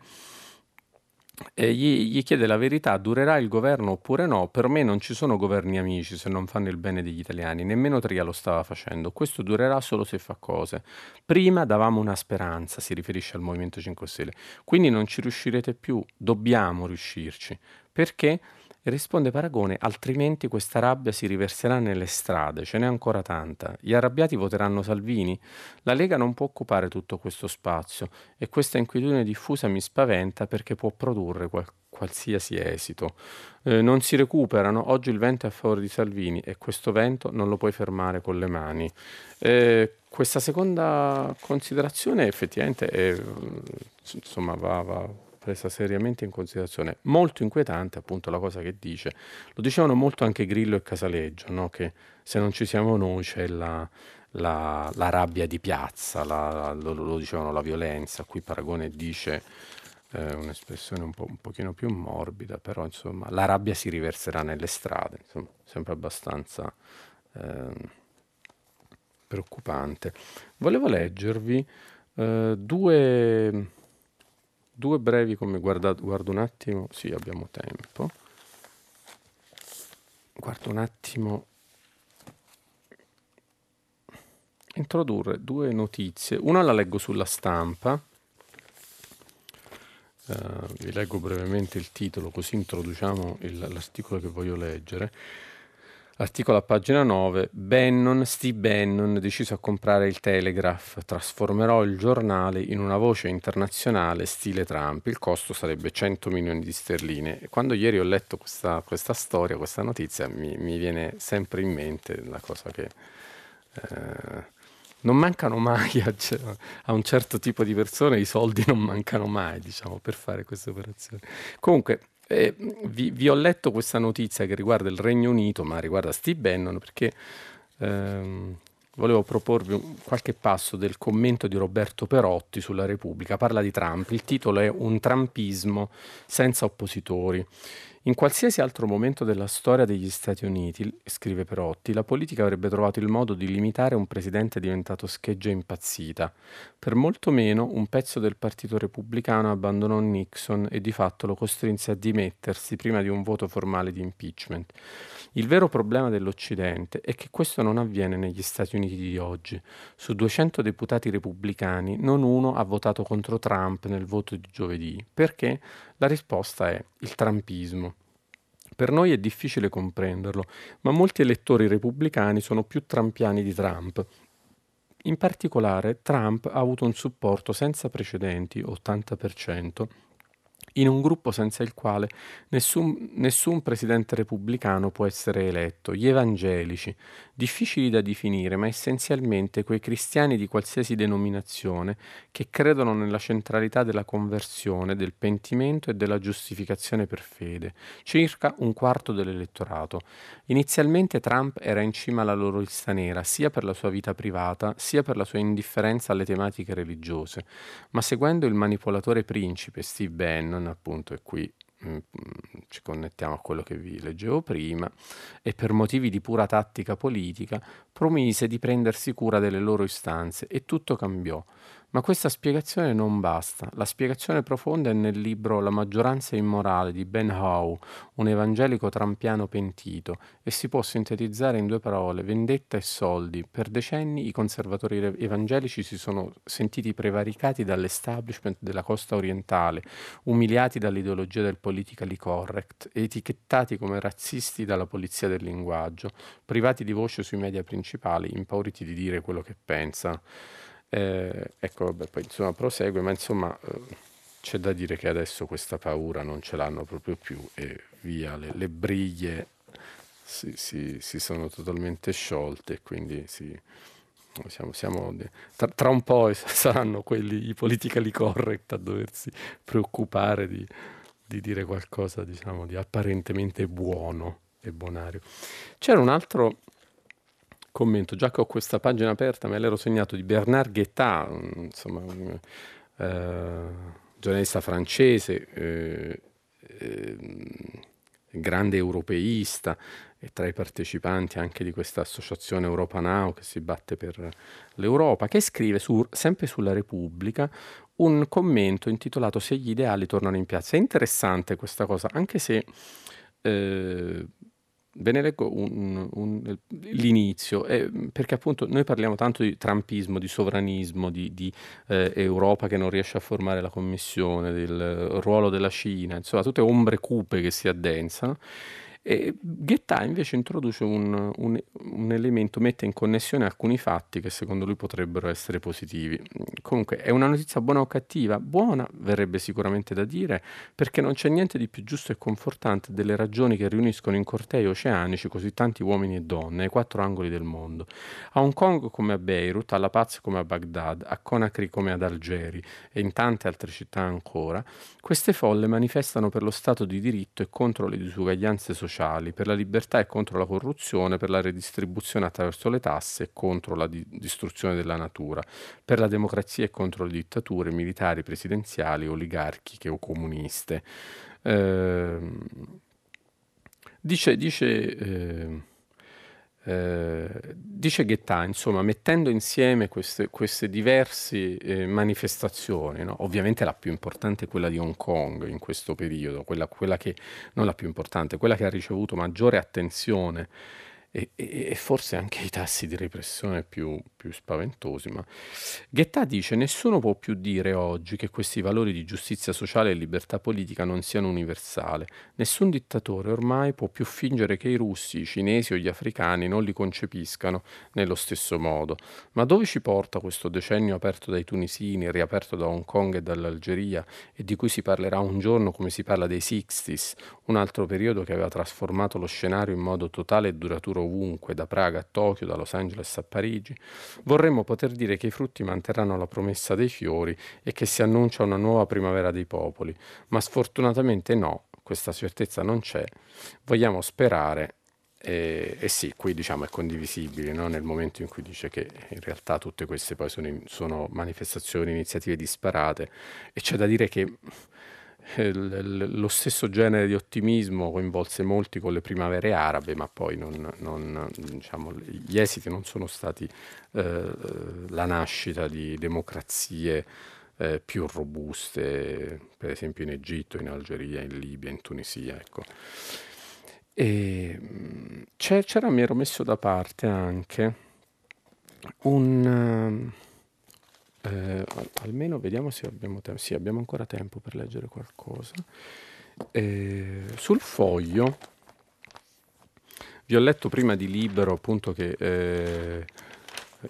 e gli, gli, chiede la verità, durerà il governo oppure no? Per me non ci sono governi amici se non fanno il bene degli italiani, nemmeno Tria lo stava facendo, questo durerà solo se fa cose. Prima davamo una speranza, si riferisce al Movimento 5 Stelle, quindi non ci riuscirete più, dobbiamo riuscirci. Perché? Risponde Paragone, altrimenti questa rabbia si riverserà nelle strade, ce n'è ancora tanta. Gli arrabbiati voteranno Salvini? La Lega non può occupare tutto questo spazio e questa inquietudine diffusa mi spaventa perché può produrre qual- qualsiasi esito. Eh, non si recuperano, oggi il vento è a favore di Salvini e questo vento non lo puoi fermare con le mani. Eh, questa seconda considerazione effettivamente è, insomma, va, va presa seriamente in considerazione. Molto inquietante appunto la cosa che dice, lo dicevano molto anche Grillo e Casaleggio, no? che se non ci siamo noi c'è la, la, la rabbia di piazza, la, lo, lo, dicevano la violenza, qui Paragone dice eh, un'espressione un, po', un pochino più morbida, però insomma la rabbia si riverserà nelle strade, insomma, sempre abbastanza eh, preoccupante. Volevo leggervi eh, due due brevi come guardate, guardo un attimo, sì abbiamo tempo, guardo un attimo, introdurre due notizie, una la leggo sulla stampa, uh, vi leggo brevemente il titolo così introduciamo il, l'articolo che voglio leggere. Articolo a pagina 9. Bannon, Steve Bannon, deciso a comprare il Telegraph. Trasformerò il giornale in una voce internazionale stile Trump. Il costo sarebbe 100 milioni di sterline. E quando ieri ho letto questa, questa storia, questa notizia, mi, mi, viene sempre in mente la cosa che... Eh, non mancano mai a, a, un certo tipo di persone, i soldi non mancano mai, diciamo, per fare queste operazioni. Comunque, eh, vi, vi, ho letto questa notizia che riguarda il Regno Unito, ma riguarda Steve Bannon, perché ehm, volevo proporvi un, qualche passo del commento di Roberto Perotti sulla Repubblica. Parla di Trump, il titolo è Un Trumpismo senza oppositori. In qualsiasi altro momento della storia degli Stati Uniti, scrive Perotti, la politica avrebbe trovato il modo di limitare un presidente diventato scheggia impazzita. Per molto meno un pezzo del Partito Repubblicano abbandonò Nixon e di fatto lo costrinse a dimettersi prima di un voto formale di impeachment. Il vero problema dell'Occidente è che questo non avviene negli Stati Uniti di oggi. Su 200 deputati repubblicani, non uno ha votato contro Trump nel voto di giovedì. Perché? La risposta è il trumpismo. Per noi è difficile comprenderlo, ma molti elettori repubblicani sono più trampiani di Trump. In particolare, Trump ha avuto un supporto senza precedenti, 80%, in un gruppo senza il quale nessun, nessun, presidente repubblicano può essere eletto, gli evangelici, difficili da definire, ma essenzialmente quei cristiani di qualsiasi denominazione che credono nella centralità della conversione, del pentimento e della giustificazione per fede, circa un quarto dell'elettorato. Inizialmente Trump era in cima alla loro lista nera, sia per la sua vita privata, sia per la sua indifferenza alle tematiche religiose, ma seguendo il manipolatore principe Steve Bannon, appunto, e qui Mm, ci connettiamo a quello che vi leggevo prima, e per motivi di pura tattica politica promise di prendersi cura delle loro istanze e tutto cambiò. Ma questa spiegazione non basta. La spiegazione profonda è nel libro La maggioranza immorale di Ben Howe, un evangelico trampiano pentito, e si può sintetizzare in due parole, vendetta e soldi. Per decenni i conservatori evangelici si sono sentiti prevaricati dall'establishment della costa orientale, umiliati dall'ideologia del politically correct, etichettati come razzisti dalla polizia del linguaggio, privati di voce sui media principali, impauriti di dire quello che pensano. Eh, ecco, vabbè, poi insomma prosegue, ma insomma eh, c'è da dire che adesso questa paura non ce l'hanno proprio più e via, le, le briglie si, si, si, sono totalmente sciolte, quindi si, siamo, siamo, tra, tra, un po' saranno quelli, i politically correct a doversi preoccupare di, di dire qualcosa diciamo, di apparentemente buono e buonario. C'era un altro commento, già che ho questa pagina aperta, me l'ero segnato di Bernard Guetta, insomma, eh, giornalista francese, eh, eh, grande europeista e tra i partecipanti anche di questa associazione Europa Now che si batte per l'Europa, che scrive su, sempre sulla Repubblica un commento intitolato Se gli ideali tornano in piazza. È interessante questa cosa, anche se eh, Ve ne leggo un, un, l'inizio, eh, perché appunto noi parliamo tanto di trumpismo, di sovranismo, di, di eh, Europa che non riesce a formare la Commissione, del ruolo della Cina, insomma tutte ombre cupe che si addensano. E Guetta invece introduce un, un, un, elemento, mette in connessione alcuni fatti che secondo lui potrebbero essere positivi. Comunque è una notizia buona o cattiva? Buona verrebbe sicuramente da dire perché non c'è niente di più giusto e confortante delle ragioni che riuniscono in cortei oceanici così tanti uomini e donne ai quattro angoli del mondo. A Hong Kong come a Beirut, a La Paz come a Baghdad, a Conakry come ad Algeri e in tante altre città ancora, queste folle manifestano per lo Stato di diritto e contro le disuguaglianze sociali sociali, per la libertà e contro la corruzione, per la redistribuzione attraverso le tasse e contro la di- distruzione della natura, per la democrazia e contro le dittature militari, presidenziali, oligarchiche o comuniste. Eh, dice, dice eh, eh, dice Guetta, insomma, mettendo insieme queste, queste diverse eh, manifestazioni, no? ovviamente la più importante è quella di Hong Kong in questo periodo, quella, quella che, non la più importante, quella che ha ricevuto maggiore attenzione e, e, forse anche i tassi di repressione più, più spaventosi. Ma Guetta dice: Nessuno può più dire oggi che questi valori di giustizia sociale e libertà politica non siano universali. Nessun dittatore ormai può più fingere che i russi, i cinesi o gli africani non li concepiscano nello stesso modo. Ma dove ci porta questo decennio aperto dai tunisini, riaperto da Hong Kong e dall'Algeria, e di cui si parlerà un giorno come si parla dei 60s, un altro periodo che aveva trasformato lo scenario in modo totale e duraturo fiorissero ovunque, da Praga a Tokyo, da Los Angeles a Parigi, vorremmo poter dire che i frutti manterranno la promessa dei fiori e che si annuncia una nuova primavera dei popoli, ma sfortunatamente no, questa certezza non c'è. Vogliamo sperare e, e, sì, qui diciamo è condivisibile no? nel momento in cui dice che in realtà tutte queste poi sono, in, sono manifestazioni, iniziative disparate e c'è da dire che lo stesso genere di ottimismo coinvolse molti con le primavere arabe, ma poi non, non, diciamo, gli esiti non sono stati eh, la nascita di democrazie eh, più robuste, per esempio in Egitto, in Algeria, in Libia, in Tunisia. Ecco. C'era, mi ero messo da parte anche un... Eh, almeno vediamo se abbiamo tempo. Sì, abbiamo ancora tempo per leggere qualcosa. Eh, sul foglio vi ho letto prima di Libero appunto che eh,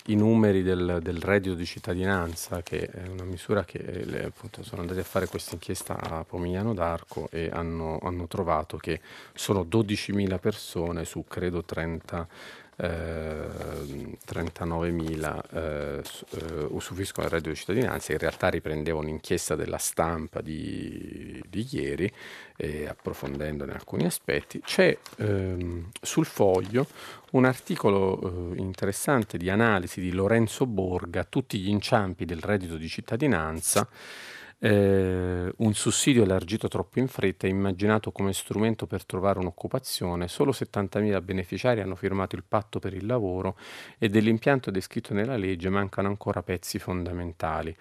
i numeri del, del, reddito di cittadinanza, che è una misura che le, appunto, sono andati a fare questa inchiesta a Pomigliano d'Arco e hanno, hanno trovato che sono 12.000 persone su credo 30 eh, 39.000 eh, eh, usufruiscono del reddito di cittadinanza, in realtà riprendeva un'inchiesta della stampa di, di ieri, eh, approfondendone alcuni aspetti. C'è ehm, sul foglio un articolo eh, interessante di analisi di Lorenzo Borga, tutti gli inciampi del reddito di cittadinanza, eh, un sussidio elargito troppo in fretta è immaginato come strumento per trovare un'occupazione, solo 70.000 beneficiari hanno firmato il patto per il lavoro e dell'impianto descritto nella legge mancano ancora pezzi fondamentali.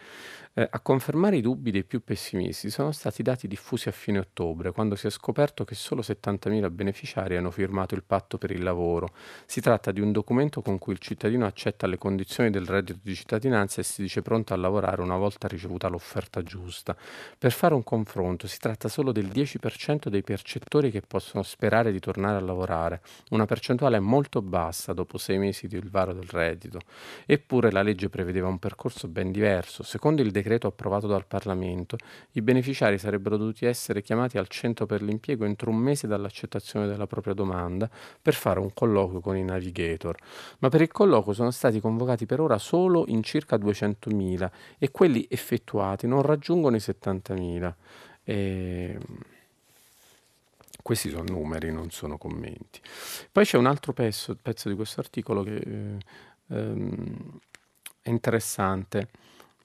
Eh, a confermare i dubbi dei più pessimisti sono stati dati diffusi a fine ottobre, quando si è scoperto che solo 70.000 beneficiari hanno firmato il patto per il lavoro. Si tratta di un documento con cui il cittadino accetta le condizioni del reddito di cittadinanza e si dice pronto a lavorare una volta ricevuta l'offerta giusta. Per fare un confronto, si tratta solo del 10% dei percettori che possono sperare di tornare a lavorare, una percentuale molto bassa dopo sei mesi di varo del reddito. Eppure la legge prevedeva un percorso ben diverso. Secondo il decreto approvato dal Parlamento, i beneficiari sarebbero dovuti essere chiamati al centro per l'impiego entro un mese dall'accettazione della propria domanda per fare un colloquio con i navigator. Ma per il colloquio sono stati convocati per ora solo in circa 200.000 e quelli effettuati non raggiungono i 70.000. E... Questi sono numeri, non sono commenti. Poi c'è un altro pezzo, pezzo di questo articolo che eh, ehm, è interessante.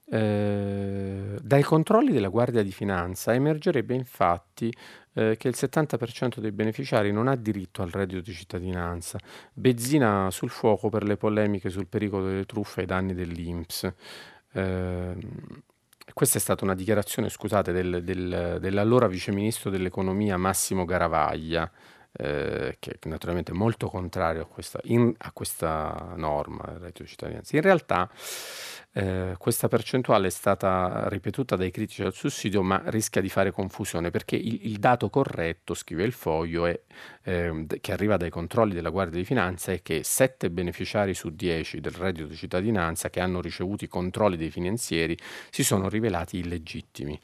Eh, dai controlli della Guardia di Finanza emergerebbe infatti eh, che il 70% dei beneficiari non ha diritto al reddito di cittadinanza, bezzina sul fuoco per le polemiche sul pericolo delle truffe ai danni dell'Inps. Eh, questa è stata una dichiarazione, scusate, del, del, dell'allora viceministro dell'economia Massimo Garavaglia, eh, che naturalmente è molto contrario a questa, in, a questa norma del reddito di cittadinanza. In realtà eh, questa percentuale è stata ripetuta dai critici al sussidio, ma rischia di fare confusione perché il, il dato corretto, scrive il foglio, è, eh, che arriva dai controlli della Guardia di Finanza è che 7 beneficiari su 10 del reddito di cittadinanza che hanno ricevuto i controlli dei finanzieri si sono rivelati illegittimi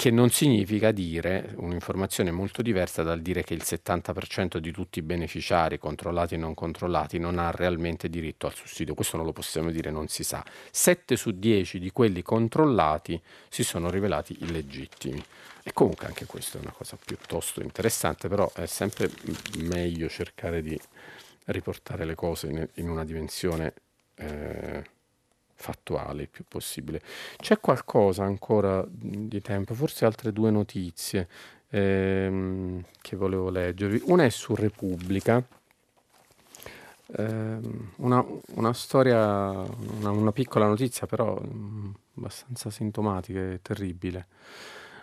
che non significa dire un'informazione molto diversa dal dire che il 70% di tutti i beneficiari controllati e non controllati non ha realmente diritto al sussidio. Questo non lo possiamo dire, non si sa. 7 su 10 di quelli controllati si sono rivelati illegittimi. E comunque anche questa è una cosa piuttosto interessante, però è sempre meglio cercare di riportare le cose in, una dimensione... Eh, fattuale il più possibile. C'è qualcosa ancora di tempo, forse altre due notizie ehm, che volevo leggervi. Una è su Repubblica, ehm, una, una, storia, una, una, piccola notizia però mh, abbastanza sintomatica e terribile.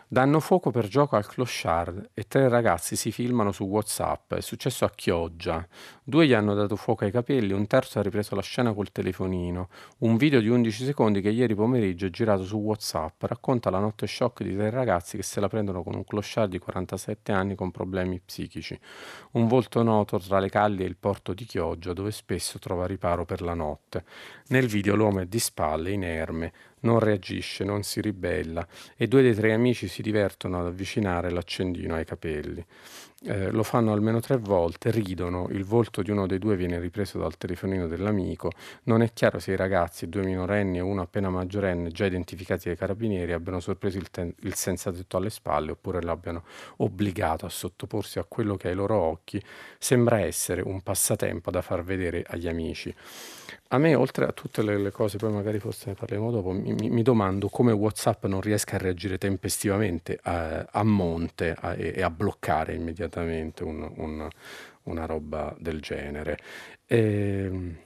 Danno fuoco per gioco al clochard e tre ragazzi si filmano su WhatsApp. È successo a Chioggia. Due gli hanno dato fuoco ai capelli, un terzo ha ripreso la scena col telefonino. Un video di 11 secondi che ieri pomeriggio è girato su WhatsApp racconta la notte shock di tre ragazzi che se la prendono con un clochard di 47 anni con problemi psichici. Un volto noto tra le calli e il porto di Chioggia, dove spesso trova riparo per la notte. Nel video l'uomo è di spalle, inerme, non reagisce, non si ribella e due dei tre amici si divertono ad avvicinare l'accendino ai capelli. Eh, lo fanno almeno tre volte, ridono, il volto di uno dei due viene ripreso dal telefonino dell'amico, non è chiaro se i ragazzi, due minorenni e uno appena maggiorenne, già identificati dai carabinieri, abbiano sorpreso il, ten- il senza tetto alle spalle oppure l'abbiano obbligato a sottoporsi a quello che ai loro occhi sembra essere un passatempo da far vedere agli amici. A me, oltre a tutte le, le cose, poi magari forse ne parleremo dopo, mi, mi, mi, domando come WhatsApp non riesca a reagire tempestivamente a, a monte a, e, a bloccare immediatamente un, un, una roba del genere. E, ehm,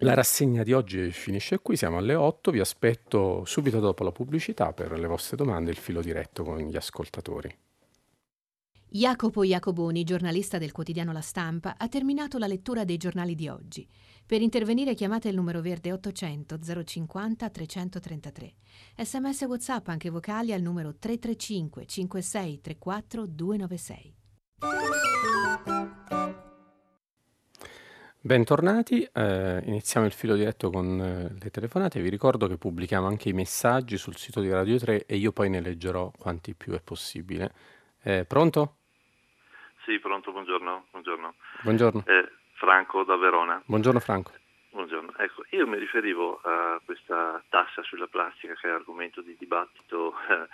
la rassegna di oggi finisce qui, siamo alle 8, vi aspetto subito dopo la pubblicità per le vostre domande il filo diretto con gli ascoltatori. Jacopo Iacoboni, giornalista del quotidiano La Stampa, ha terminato la lettura dei giornali di oggi. Per intervenire chiamate il numero verde 800 050 333. Sms WhatsApp anche vocali al numero 335 56 34 296. Bentornati, eh, iniziamo il filo diretto con eh, le telefonate. Vi ricordo che pubblichiamo anche i messaggi sul sito di Radio 3 e io poi ne leggerò quanti più è possibile. Eh, pronto? Sì, pronto, buongiorno. Buongiorno. buongiorno. Eh, Franco da Verona. Buongiorno Franco. Buongiorno. Ecco, io mi riferivo a questa tassa sulla plastica che è argomento di dibattito eh,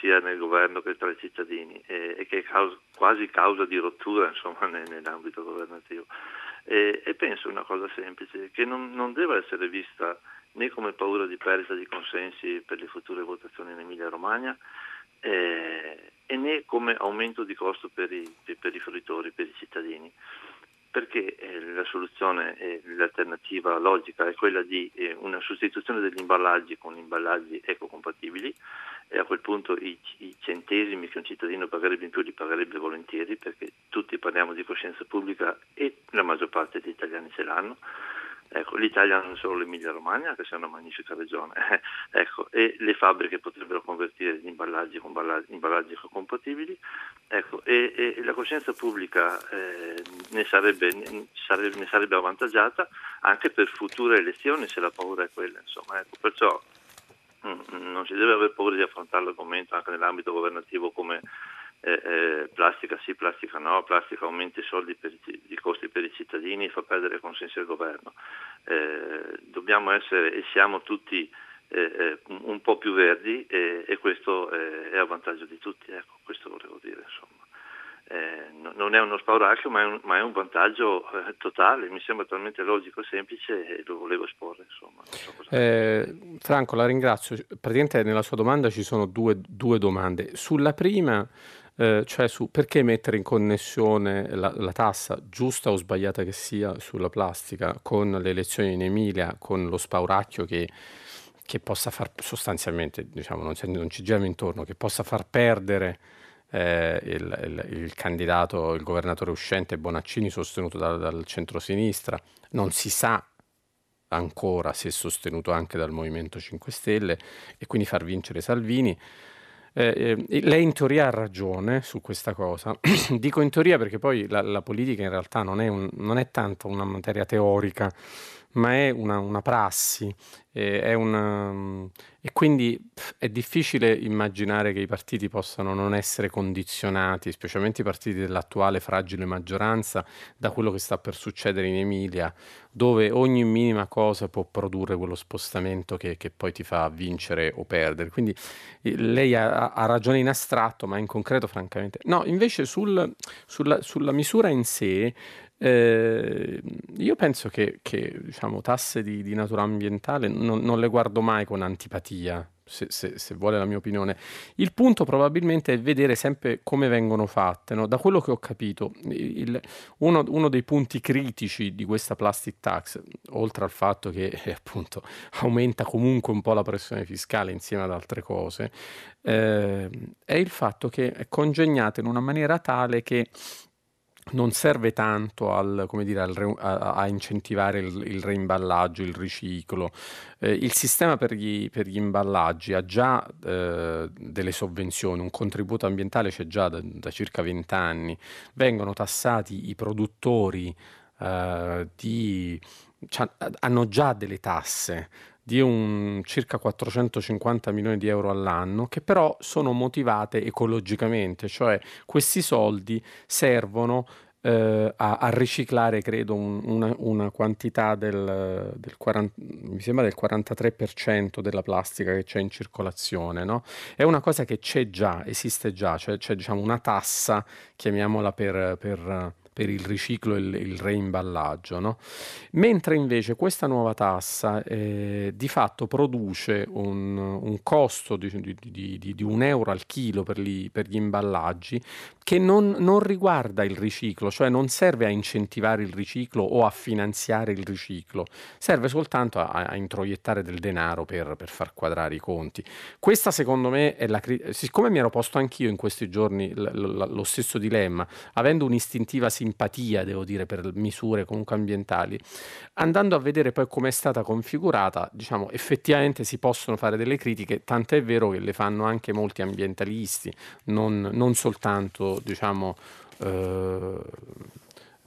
sia nel governo che tra i cittadini e, e che è causa, quasi causa di rottura insomma, nell'ambito governativo. E, e, penso una cosa semplice, che non, non deve essere vista né come paura di perdita di consensi per le future votazioni in Emilia Romagna, eh, e né come aumento di costo per i, per i fruitori, per i cittadini perché eh, la soluzione, eh, l'alternativa logica è quella di eh, una sostituzione degli imballaggi con imballaggi ecocompatibili e a quel punto i, i, centesimi che un cittadino pagherebbe in più li pagherebbe volentieri perché tutti parliamo di coscienza pubblica e la maggior parte degli italiani ce l'hanno Ecco, l'Italia non è solo l'Emilia Romagna, che sia una magnifica regione, ecco, e le fabbriche potrebbero convertire gli imballaggi con imballaggi compatibili, ecco, e, e, la coscienza pubblica eh, ne, sarebbe, ne, sarebbe, ne, sarebbe, avvantaggiata anche per future elezioni se la paura è quella. Insomma, ecco, perciò mh, mm, mm, non si deve avere paura di affrontare l'argomento anche nell'ambito governativo come eh, eh, plastica sì, plastica no, plastica aumenta i soldi per i, i costi per i cittadini e fa perdere consensi al governo. Eh, dobbiano essere e siamo tutti eh, eh, un po' più verdi e questo è a vantaggio di tutti, ecco, questo volevo dire insomma. Non è uno spauracchio ma è un, ma è un vantaggio totale, mi sembra talmente logico e semplice e lo volevo esporre. Insomma, so Franco, la ringrazio. Praticamente nella sua domanda ci sono due, due domande. Sulla prima eh, cioè su perché mettere in connessione la, la, tassa, giusta o sbagliata che sia, sulla plastica con le elezioni in Emilia, con lo spauracchio che, che possa far sostanzialmente, diciamo, non, non, ci giriamo intorno, che possa far perdere eh, il, il, il, candidato, il governatore uscente Bonaccini sostenuto da, dal centro-sinistra, non si sa ancora se sostenuto anche dal Movimento 5 Stelle e quindi far vincere Salvini. Eh, eh, lei in teoria ha ragione su questa cosa. Dico in teoria perché poi la, la politica in realtà non è, un, non è tanto una materia teorica, ma è una, una prassi è una, e quindi è difficile immaginare che i partiti possano non essere condizionati, specialmente i partiti dell'attuale fragile maggioranza, da quello che sta per succedere in Emilia, dove ogni minima cosa può produrre quello spostamento che, che poi ti fa vincere o perdere. Quindi lei ha, ha, ragione in astratto, ma in concreto francamente no. Invece sul, sulla, sulla misura in sé eh, io penso che, che diciamo, tasse di, di natura ambientale non, non, le guardo mai con antipatia, se, se, se, vuole la mia opinione. Il punto probabilmente è vedere sempre come vengono fatte. No? Da quello che ho capito, il, uno, uno, dei punti critici di questa plastic tax, oltre al fatto che eh, appunto aumenta comunque un po' la pressione fiscale insieme ad altre cose, eh, è il fatto che è congegnata in una maniera tale che non serve tanto al, dire, al re, a, a, incentivare il, il, reimballaggio, il riciclo. Eh, il sistema per gli, per gli, imballaggi ha già eh, delle sovvenzioni, un contributo ambientale c'è già da, da circa 20 anni. Vengono tassati i produttori eh, di, hanno già delle tasse di un circa 450 milioni di euro all'anno, che però sono motivate ecologicamente, cioè questi soldi servono eh, a, a, riciclare, credo, un, una, una, quantità del, del 40, mi sembra del 43% della plastica che c'è in circolazione. No? È una cosa che c'è già, esiste già, cioè c'è diciamo, una tassa, chiamiamola per, per per il riciclo e il, reimballaggio, no? mentre invece questa nuova tassa eh, di fatto produce un, un costo di, di, di, di, un euro al chilo per gli, per gli imballaggi che non, non, riguarda il riciclo, cioè non serve a incentivare il riciclo o a finanziare il riciclo, serve soltanto a, a introiettare del denaro per, per, far quadrare i conti. Questa secondo me è la... Siccome mi ero posto anch'io in questi giorni l, l, lo stesso dilemma, avendo un'istintiva simpatia, devo dire, per misure comunque ambientali, andando a vedere poi come è stata configurata, diciamo, effettivamente si possono fare delle critiche, tant'è vero che le fanno anche molti ambientalisti, non, non soltanto diciamo, eh,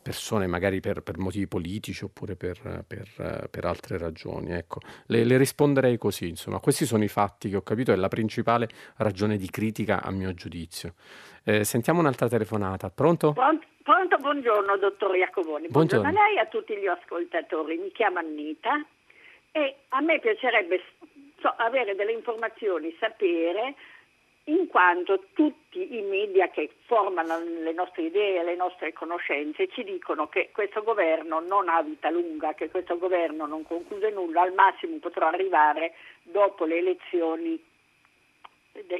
persone magari per, per, motivi politici oppure per, per, per altre ragioni. Ecco, le, le, risponderei così, insomma, questi sono i fatti che ho capito, è la principale ragione di critica a mio giudizio. Eh, sentiamo un'altra telefonata, pronto? Pronto, pronto buongiorno dottor Iacovoni, buongiorno. buongiorno a lei e a tutti gli ascoltatori, mi chiamo Annita e a me piacerebbe so, avere delle informazioni, sapere in quanto tutti i media che formano le nostre idee, le nostre conoscenze ci dicono che questo governo non ha vita lunga, che questo governo non conclude nulla, al massimo potrà arrivare dopo le elezioni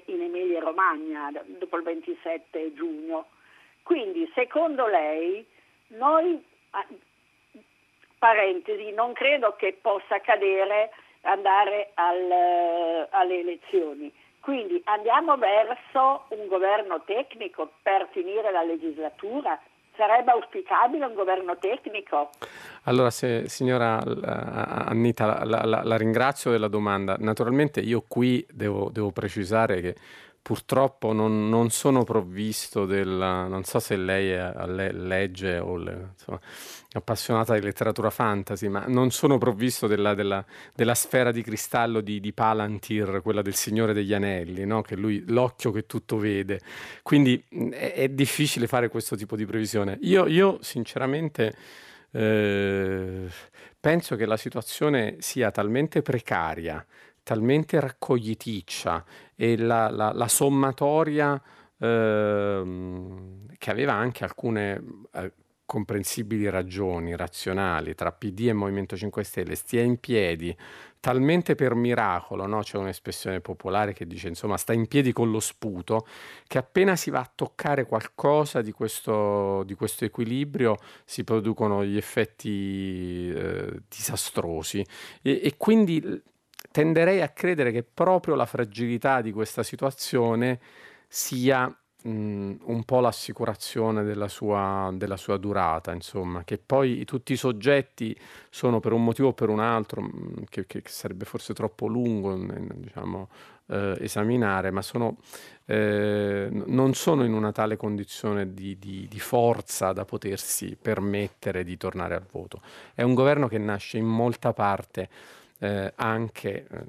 in Emilia Romagna, dopo il 27 giugno. Quindi, secondo lei, noi, parentesi, non credo che possa accadere andare al, alle elezioni quindi andiamo verso un governo tecnico per finire la legislatura. Sarebbe auspicabile un governo tecnico? Allora, se, signora Annita, la, la, la, ringrazio della domanda. Naturalmente io qui devo, devo precisare che purtroppo non, non, sono provvisto della, non so se lei è, le, legge o le, insomma, appassionata di letteratura fantasy, ma non sono provvisto della, della, della sfera di cristallo di, di, Palantir, quella del Signore degli Anelli, no? che lui, l'occhio che tutto vede. Quindi è, è difficile fare questo tipo di previsione. Io, io sinceramente eh, penso che la situazione sia talmente precaria talmente raccogliticcia e la, la, la sommatoria eh, che aveva anche alcune eh, comprensibili ragioni razionali tra PD e Movimento 5 Stelle stia in piedi talmente per miracolo, no? c'è un'espressione popolare che dice insomma sta in piedi con lo sputo, che appena si va a toccare qualcosa di questo, di questo equilibrio si producono gli effetti eh, disastrosi e, e quindi tenderei a credere che proprio la fragilità di questa situazione sia mh, un po' l'assicurazione della sua, della sua, durata, insomma, che poi tutti i soggetti sono per un motivo o per un altro, mh, che, che, sarebbe forse troppo lungo diciamo, eh, esaminare, ma sono, eh, non sono in una tale condizione di, di, di forza da potersi permettere di tornare al voto. È un governo che nasce in molta parte eh, anche, eh,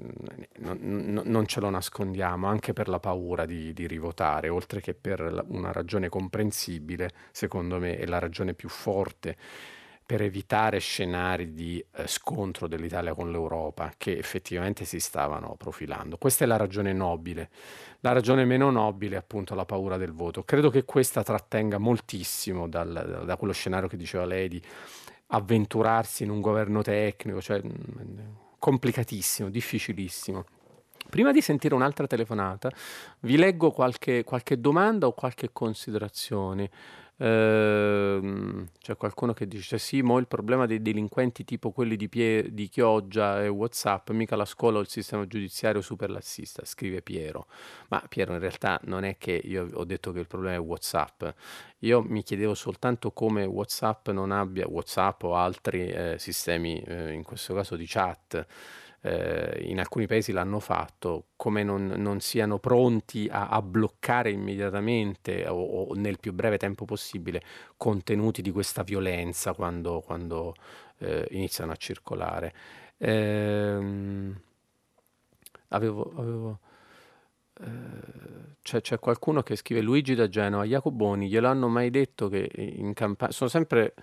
non, non, ce lo nascondiamo, anche per la paura di, di, rivotare, oltre che per una ragione comprensibile, secondo me è la ragione più forte per evitare scenari di eh, scontro dell'Italia con l'Europa che effettivamente si stavano profilando. Questa è la ragione nobile. La ragione meno nobile è appunto la paura del voto. Credo che questa trattenga moltissimo dal, da quello scenario che diceva lei di avventurarsi in un governo tecnico, cioè complicatissimo, difficilissimo. Prima di sentire un'altra telefonata, vi leggo qualche, qualche domanda o qualche considerazione. Ehm, c'è qualcuno che dice sì, mo il problema dei delinquenti tipo quelli di, Pie- di Chioggia e Whatsapp, mica la scuola o il sistema giudiziario super lassista, scrive Piero. Ma Piero in realtà non è che io ho detto che il problema è Whatsapp, io mi chiedevo soltanto come Whatsapp non abbia, Whatsapp o altri eh, sistemi, eh, in questo caso di chat, eh, in alcuni paesi l'hanno fatto, come non, non siano pronti a, a bloccare immediatamente o, o, nel più breve tempo possibile contenuti di questa violenza quando, quando eh, iniziano a circolare. Ehm, avevo, avevo eh, c'è, c'è, qualcuno che scrive Luigi da Genova, Jacoboni, glielo hanno mai detto che in campagna... Sono sempre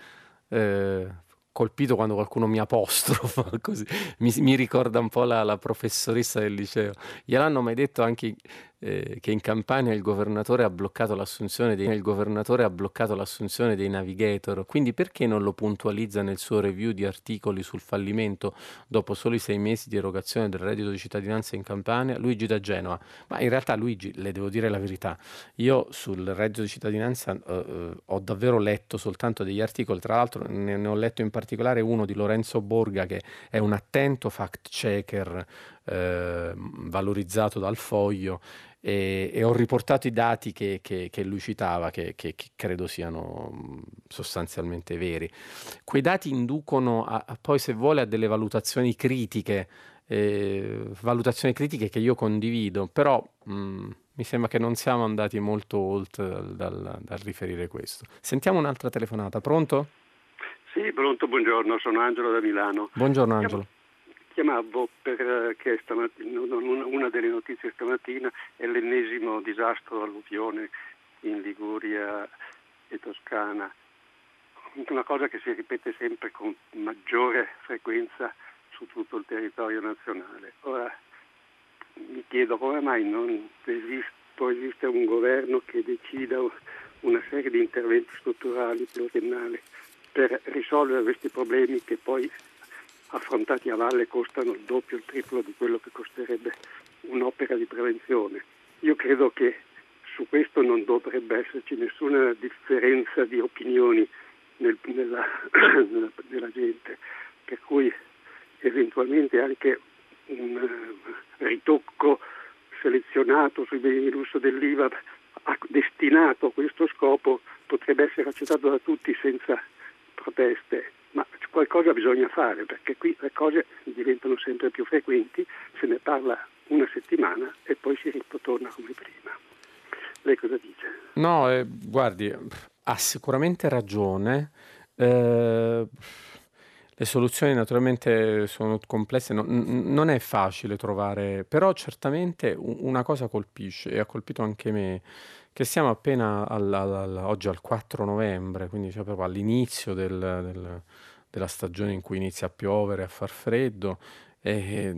eh, colpito quando qualcuno mi apostrofa, così mi, mi ricorda un po' la, la, professoressa del liceo. Gliel'hanno mai detto anche eh, che in Campania il governatore, ha bloccato l'assunzione dei, il governatore ha bloccato l'assunzione dei navigator, quindi perché non lo puntualizza nel suo review di articoli sul fallimento dopo soli sei mesi di erogazione del reddito di cittadinanza in Campania? Luigi da Genova. Ma in realtà Luigi, le devo dire la verità, io sul reddito di cittadinanza eh, ho davvero letto soltanto degli articoli, tra l'altro ne, ne ho letto in particolare uno di Lorenzo Borga che è un attento fact checker eh, valorizzato dal foglio e, e, ho riportato i dati che, che, che lui citava, che, che, credo siano sostanzialmente veri. Quei dati inducono a, a poi, se vuole, a delle valutazioni critiche, eh, valutazioni critiche che io condivido, però mh, mi sembra che non siamo andati molto oltre dal, dal, dal riferire questo. Sentiamo un'altra telefonata, pronto? Sì, pronto, buongiorno, sono Angelo da Milano. Buongiorno Angelo chiamavo perché eh, una delle notizie stamattina è l'ennesimo disastro alluvione in Liguria e Toscana, una cosa che si ripete sempre con maggiore frequenza su tutto il territorio nazionale. Ora mi chiedo come mai non esiste, può esistere un governo che decida una serie di interventi strutturali pluriennali per risolvere questi problemi che poi affrontati a valle costano il doppio, il triplo di quello che costerebbe un'opera di prevenzione. Io credo che su questo non dovrebbe esserci nessuna differenza di opinioni nel, nella, nella, nella, gente, per cui eventualmente anche un uh, ritocco selezionato sui beni di lusso dell'IVA destinato a questo scopo potrebbe essere accettato da tutti senza proteste qualcosa bisogna fare perché qui le cose diventano sempre più frequenti, se ne parla una settimana e poi si ritorna come prima. Lei cosa dice? No, eh, guardi, ha sicuramente ragione. Eh, le soluzioni naturalmente sono complesse, no, non è facile trovare, però certamente una cosa colpisce e ha colpito anche me che siamo appena al, al, al, oggi al 4 novembre, quindi cioè proprio all'inizio del, del, della stagione in cui inizia a piovere, a far freddo e,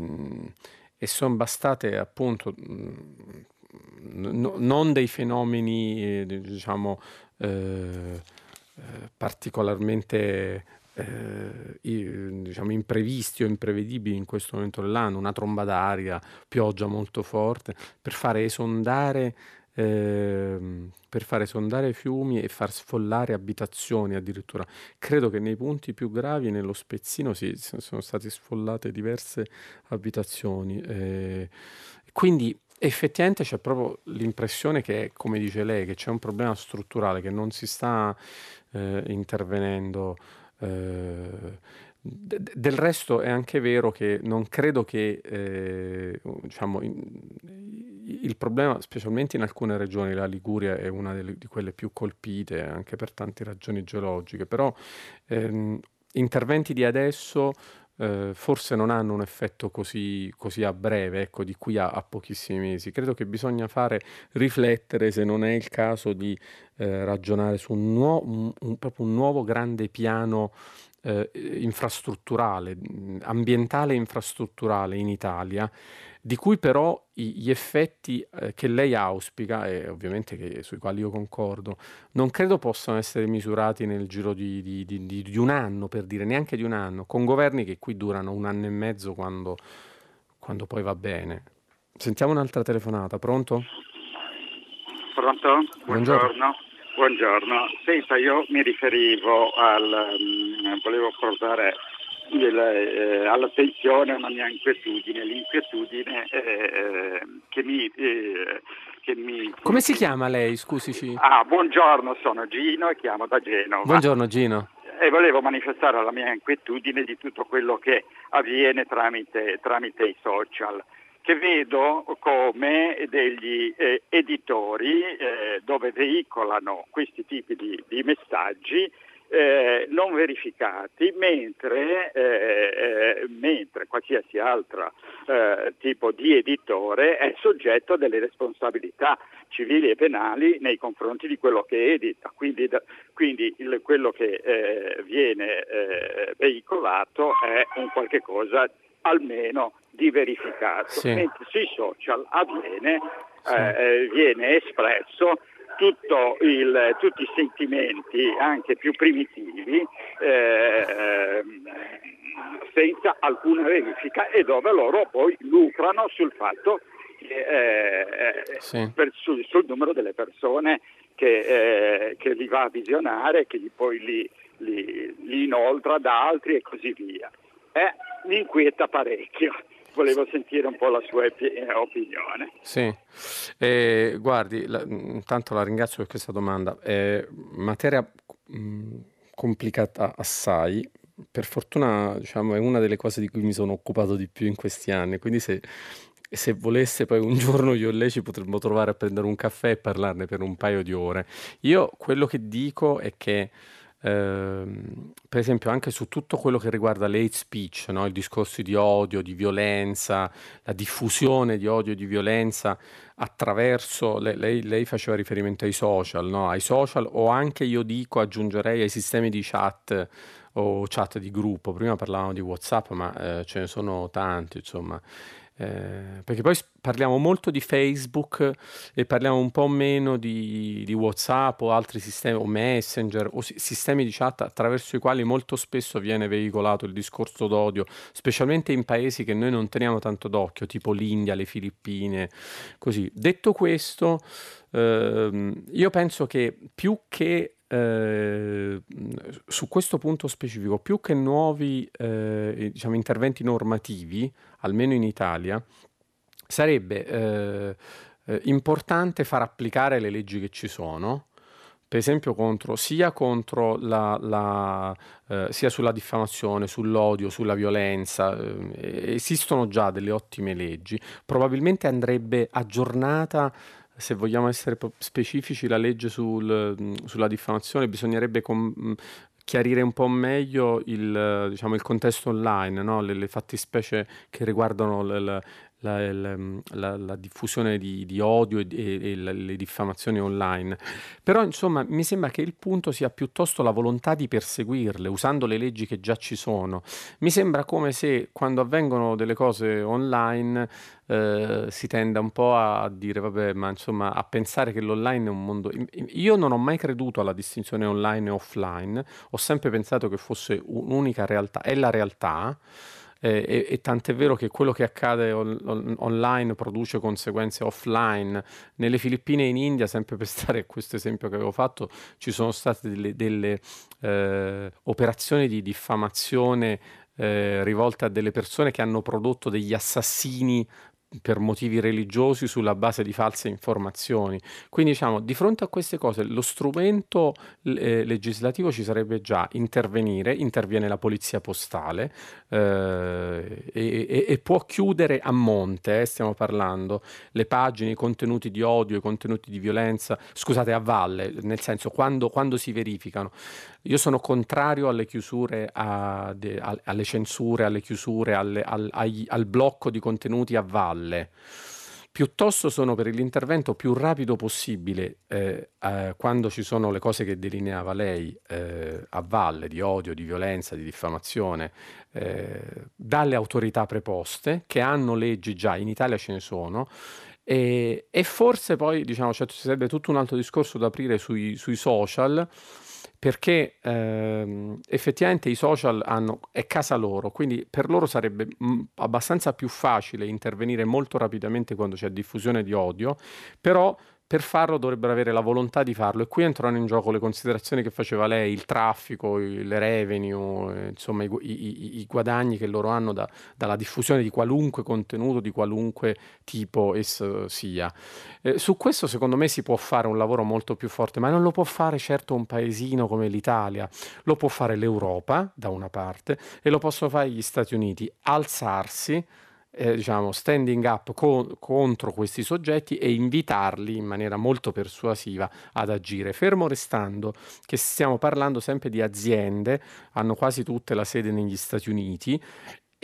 e sono bastate appunto no, non dei fenomeni diciamo eh, particolarmente eh, diciamo imprevisti o imprevedibili in questo momento dell'anno, una tromba d'aria, pioggia molto forte, per fare esondare Ehm, per fare sondare fiumi e far sfollare abitazioni addirittura. Credo che nei punti più gravi, nello Spezzino, sì, sono state sfollate diverse abitazioni. Eh, quindi effettivamente c'è proprio l'impressione che, come dice lei, che c'è un problema strutturale, che non si sta eh, intervenendo. Eh, del resto è anche vero che non credo che eh, diciamo, il problema, specialmente in alcune regioni, la Liguria è una delle, di quelle più colpite anche per tante ragioni geologiche, però ehm, interventi di adesso eh, forse non hanno un effetto così, così a breve, ecco, di qui a, a, pochissimi mesi. Credo che bisogna fare riflettere se non è il caso di eh, ragionare su un, nuo- un, un, un nuovo grande piano eh, infrastrutturale, ambientale e infrastrutturale in Italia, di cui però gli effetti eh, che lei auspica, e ovviamente che, sui quali io concordo, non credo possano essere misurati nel giro di, di, di, di, un anno, per dire, neanche di un anno, con governi che qui durano un anno e mezzo quando, quando poi va bene. Sentiamo un'altra telefonata, pronto? Pronto? Buongiorno. Buongiorno. Buongiorno, senta io mi riferivo al, um, volevo portare il, eh, all'attenzione una mia inquietudine, l'inquietudine eh, eh che, mi, eh, che mi... Come si chiama lei, scusici? Ah, buongiorno, sono Gino e chiamo da Genova. Buongiorno Gino. E volevo manifestare la mia inquietudine di tutto quello che avviene tramite, tramite i social che vedo come degli eh, editori eh, dove veicolano questi tipi di, di messaggi eh, non verificati, mentre, eh, mentre qualsiasi altro eh, tipo di editore è soggetto a delle responsabilità civili e penali nei confronti di quello che edita. Quindi, da, quindi il, quello che eh, viene eh, veicolato è un qualche cosa almeno di verificato, sì. mentre sui social avviene, sì. eh, viene espresso il, tutti i sentimenti anche più primitivi eh, senza alcuna verifica e dove loro poi lucrano sul fatto che, eh, sì. per, sul, sul, numero delle persone che, eh, che, li va a visionare, che poi li, li, li inoltra da altri e così via. Eh, mi inquieta parecchio volevo sentire un po' la sua eh, opinione. Sì, eh, guardi, la, intanto la ringrazio per questa domanda. È materia mh, complicata assai. Per fortuna, diciamo, è una delle cose di cui mi sono occupato di più in questi anni, quindi se, se volesse poi un giorno io e lei ci potremmo trovare a prendere un caffè e parlarne per un paio di ore. Io quello che dico è che Ehm, per esempio anche su tutto quello che riguarda l'hate speech, no? il discorso di odio, di violenza, la diffusione di odio e di violenza attraverso, lei, lei, lei faceva riferimento ai social, no? ai social o anche io dico aggiungerei ai sistemi di chat o chat di gruppo, prima parlavamo di Whatsapp ma eh, ce ne sono tanti insomma. Eh, perché poi parliamo molto di Facebook e parliamo un po' meno di, di WhatsApp o altri sistemi o Messenger o si, sistemi di chat attraverso i quali molto spesso viene veicolato il discorso d'odio, specialmente in paesi che noi non teniamo tanto d'occhio, tipo l'India, le Filippine, così. Detto questo, ehm, io penso che più che eh, su questo punto specifico, più che nuovi eh, diciamo, interventi normativi, almeno in Italia, sarebbe eh, eh, importante far applicare le leggi che ci sono, per esempio contro, sia, contro la, la, eh, sia sulla diffamazione, sull'odio, sulla violenza. Eh, esistono già delle ottime leggi, probabilmente andrebbe aggiornata se vogliamo essere specifici, la legge sul, sulla diffamazione bisognerebbe com- chiarire un po' meglio il, diciamo, il contesto online, no? le, le fattispecie che riguardano l, la, la, la, diffusione di, di odio e, e, e, le diffamazioni online. Però insomma mi sembra che il punto sia piuttosto la volontà di perseguirle usando le leggi che già ci sono. Mi sembra come se quando avvengono delle cose online eh, si tenda un po' a dire, vabbè, ma insomma a pensare che l'online è un mondo... Io non ho mai creduto alla distinzione online e offline, ho sempre pensato che fosse un'unica realtà, è la realtà eh, e, e tant'è vero che quello che accade on, on, online produce conseguenze offline. Nelle Filippine e in India, sempre per stare a questo esempio che avevo fatto, ci sono state delle, delle eh, operazioni di diffamazione eh, rivolte a delle persone che hanno prodotto degli assassini per motivi religiosi sulla base di false informazioni. Quindi diciamo, di fronte a queste cose lo strumento eh, legislativo ci sarebbe già intervenire, interviene la polizia postale eh, e, e, può chiudere a monte, eh, stiamo parlando, le pagine, i contenuti di odio, i contenuti di violenza, scusate, a valle, nel senso quando, quando si verificano. Io sono contrario alle chiusure, a, de, a, alle censure, alle chiusure, alle, al, ai, al blocco di contenuti a valle piuttosto sono per l'intervento più rapido possibile eh, eh, quando ci sono le cose che delineava lei eh, a valle di odio, di violenza, di diffamazione eh, dalle autorità preposte che hanno leggi già, in Italia ce ne sono e, e forse poi diciamo cioè, ci sarebbe tutto un altro discorso da aprire sui, sui social perché ehm, effettivamente i social hanno, è casa loro, quindi per loro sarebbe mh, mm, abbastanza più facile intervenire molto rapidamente quando c'è diffusione di odio, però per farlo dovrebbero avere la volontà di farlo. E qui entrano in gioco le considerazioni che faceva lei, il traffico, le revenue, eh, insomma i, i, i, guadagni che loro hanno da, dalla diffusione di qualunque contenuto, di qualunque tipo esso sia. Eh, su questo secondo me si può fare un lavoro molto più forte, ma non lo può fare certo un paesino come l'Italia, lo può fare l'Europa da una parte e lo possono fare gli Stati Uniti, alzarsi eh, diciamo, standing up co- contro questi soggetti e invitarli in maniera molto persuasiva ad agire, fermo restando che stiamo parlando sempre di aziende, hanno quasi tutte la sede negli Stati Uniti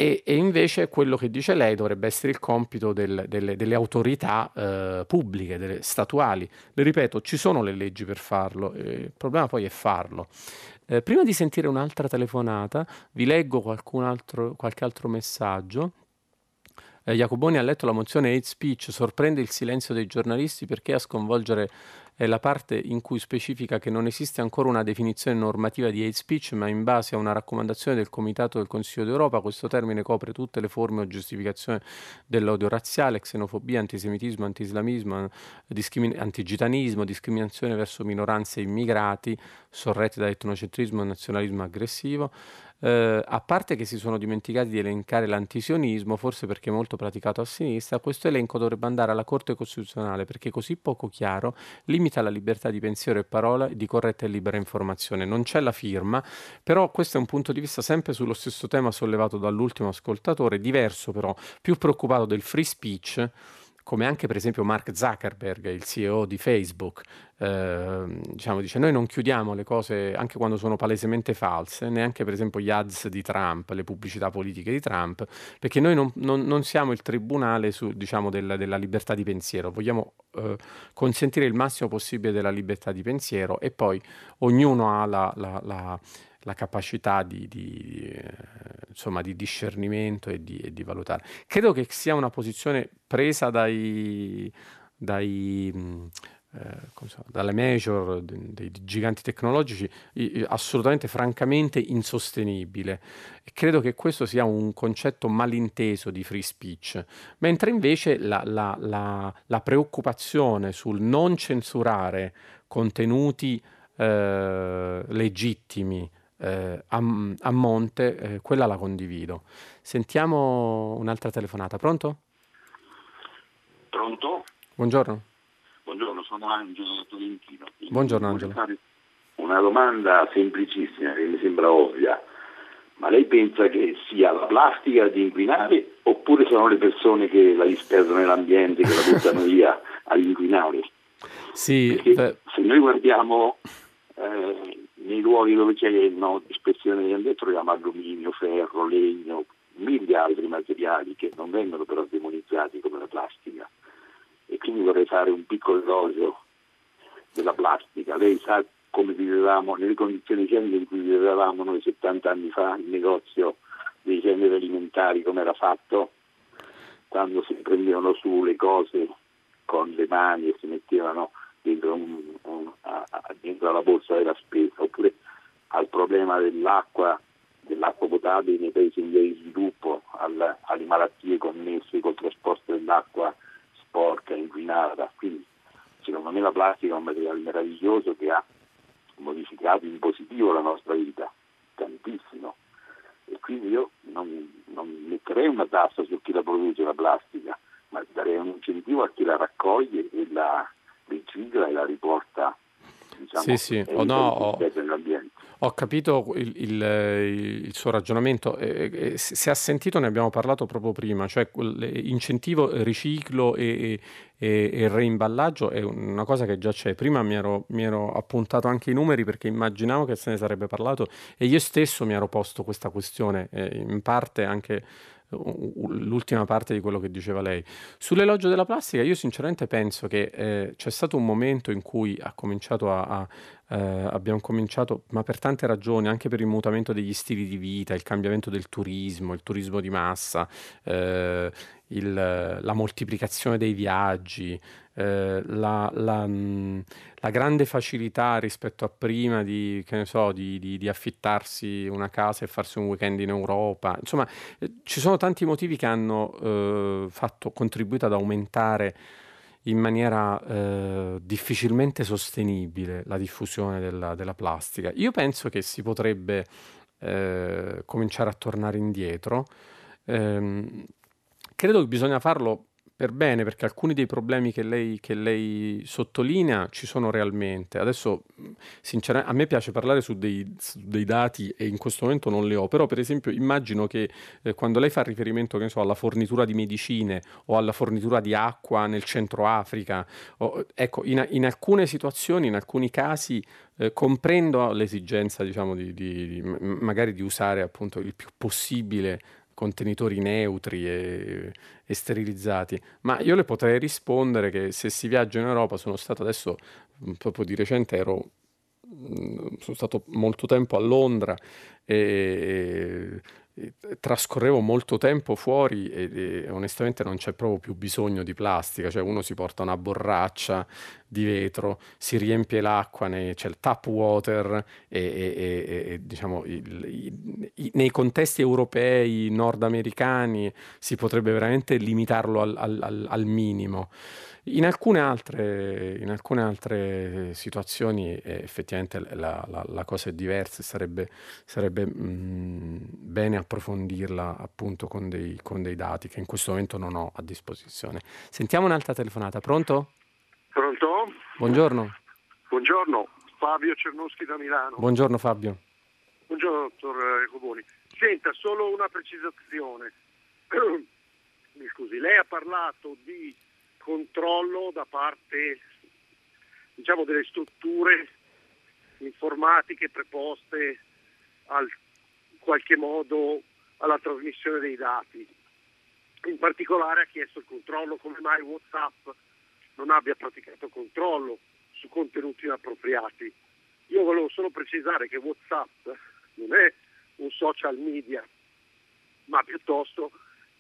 e, e, invece quello che dice lei dovrebbe essere il compito del, delle, delle, autorità eh, pubbliche, delle statuali. Le ripeto, ci sono le leggi per farlo, eh, il problema poi è farlo. Eh, prima di sentire un'altra telefonata, vi leggo altro, qualche altro messaggio. Eh, Jacoboni ha letto la mozione hate speech, sorprende il silenzio dei giornalisti perché a sconvolgere è la parte in cui specifica che non esiste ancora una definizione normativa di hate speech, ma in base a una raccomandazione del Comitato del Consiglio d'Europa questo termine copre tutte le forme o giustificazione dell'odio razziale, xenofobia, antisemitismo, antislamismo, discrimin- antigitanismo, discriminazione verso minoranze immigrati, sorrette da etnocentrismo e nazionalismo aggressivo. Eh, a parte che si sono dimenticati di elencare l'antisionismo, forse perché molto praticato a sinistra, questo elenco dovrebbe andare alla Corte Costituzionale perché così poco chiaro limita la libertà di pensiero e parola di corretta e libera informazione. Non c'è la firma, però questo è un punto di vista sempre sullo stesso tema sollevato dall'ultimo ascoltatore, diverso però, più preoccupato del free speech come anche per esempio Mark Zuckerberg, il CEO di Facebook, eh, diciamo, dice noi non chiudiamo le cose anche quando sono palesemente false, neanche per esempio gli ads di Trump, le pubblicità politiche di Trump, perché noi non, non, non siamo il tribunale su, diciamo, del, della libertà di pensiero, vogliamo eh, consentire il massimo possibile della libertà di pensiero e poi ognuno ha la, la, la la capacità di, di, eh, insomma, di discernimento e di, e di, valutare. Credo che sia una posizione presa dai, dai eh, so, dalle major, dei giganti tecnologici, assolutamente francamente insostenibile. E credo che questo sia un concetto malinteso di free speech, mentre invece la, la, la, la preoccupazione sul non censurare contenuti eh, legittimi eh, a, a, monte, eh, quella la condivido. Sentiamo un'altra telefonata. Pronto? Pronto? Buongiorno. Buongiorno, sono Angelo Tolentino. Buongiorno Angelo. Una domanda semplicissima che mi sembra ovvia. Ma lei pensa che sia la plastica ad inquinare oppure sono le persone che la disperdono nell'ambiente, che la buttano via ad inquinare? Sì, se noi guardiamo eh, nei luoghi dove c'è no, dispersione di ambiente troviamo alluminio, ferro, legno, mille altri materiali che non vengono però demonizzati come la plastica. E quindi vorrei fare un piccolo elogio della plastica. Lei sa come vivevamo, nelle condizioni igieniche in cui vivevamo noi 70 anni fa, il negozio dei generi alimentari come era fatto, quando si prendevano su le cose con le mani e si mettevano dentro, un, un, a, dentro la borsa della spesa, oppure al problema dell'acqua, dell'acqua potabile nei paesi in via di sviluppo, al, alle malattie connesse col trasporto dell'acqua sporca, inquinata. Quindi secondo me la plastica è un materiale meraviglioso che ha modificato in positivo la nostra vita, tantissimo. E quindi io non, non metterei una tassa su chi la produce la plastica, ma darei un incentivo a chi la raccoglie e la, ricicla e la riporta diciamo, sì, sì. Oh, no, ho, ho, capito il, il, il, suo ragionamento. Eh, se ha sentito, ne abbiamo parlato proprio prima, cioè incentivo, riciclo e, e, e, reimballaggio è una cosa che già c'è. Prima mi ero, mi ero, appuntato anche i numeri perché immaginavo che se ne sarebbe parlato e io stesso mi ero posto questa questione, eh, in parte anche l'ultima parte di quello che diceva lei. Sull'elogio della plastica, io sinceramente penso che eh, c'è stato un momento in cui ha cominciato a, a eh, abbiamo cominciato, ma per tante ragioni, anche per il mutamento degli stili di vita, il cambiamento del turismo, il turismo di massa, eh, il, la moltiplicazione dei viaggi, eh, la, la, la, grande facilità rispetto a prima di, so, di, di, di, affittarsi una casa e farsi un weekend in Europa. Insomma, eh, ci sono tanti motivi che hanno eh, fatto, contribuito ad aumentare in maniera eh, difficilmente sostenibile la diffusione della, della, plastica. Io penso che si potrebbe cominciare a tornare indietro. Ehm, credo che bisogna farlo per bene, perché alcuni dei problemi che lei, che lei sottolinea ci sono realmente. Adesso, sinceramente, a me piace parlare su dei, su dei, dati e in questo momento non li ho, però per esempio immagino che eh, quando lei fa riferimento so, alla fornitura di medicine o alla fornitura di acqua nel centro Africa, o, ecco, in, in, alcune situazioni, in alcuni casi, eh, comprendo l'esigenza, diciamo, di, di, di, magari di usare appunto il più possibile contenitori neutri e, e, sterilizzati, ma io le potrei rispondere che se si viaggia in Europa, sono stato adesso proprio di recente, ero, sono stato molto tempo a Londra e, trascorrevo molto tempo fuori e, e, onestamente non c'è proprio più bisogno di plastica, cioè uno si porta una borraccia di vetro, si riempie l'acqua, ne, c'è il tap water e, e, e diciamo il, i, nei contesti europei, nordamericani si potrebbe veramente limitarlo al, al, al minimo. In alcune altre, in alcune altre situazioni eh, effettivamente la, la, la, cosa è diversa, sarebbe, sarebbe mh, mm, bene approfondirla appunto con dei, con dei dati che in questo momento non ho a disposizione. Sentiamo un'altra telefonata, pronto? Pronto? Buongiorno. Buongiorno, Fabio Cernuschi da Milano. Buongiorno Fabio. Buongiorno dottor Ecoboni. Senta, solo una precisazione. Mi scusi, lei ha parlato di controllo da parte diciamo, delle strutture informatiche preposte al, in qualche modo alla trasmissione dei dati. In particolare ha chiesto il controllo come mai Whatsapp non abbia praticato controllo su contenuti inappropriati. Io volevo solo precisare che Whatsapp non è un social media, ma piuttosto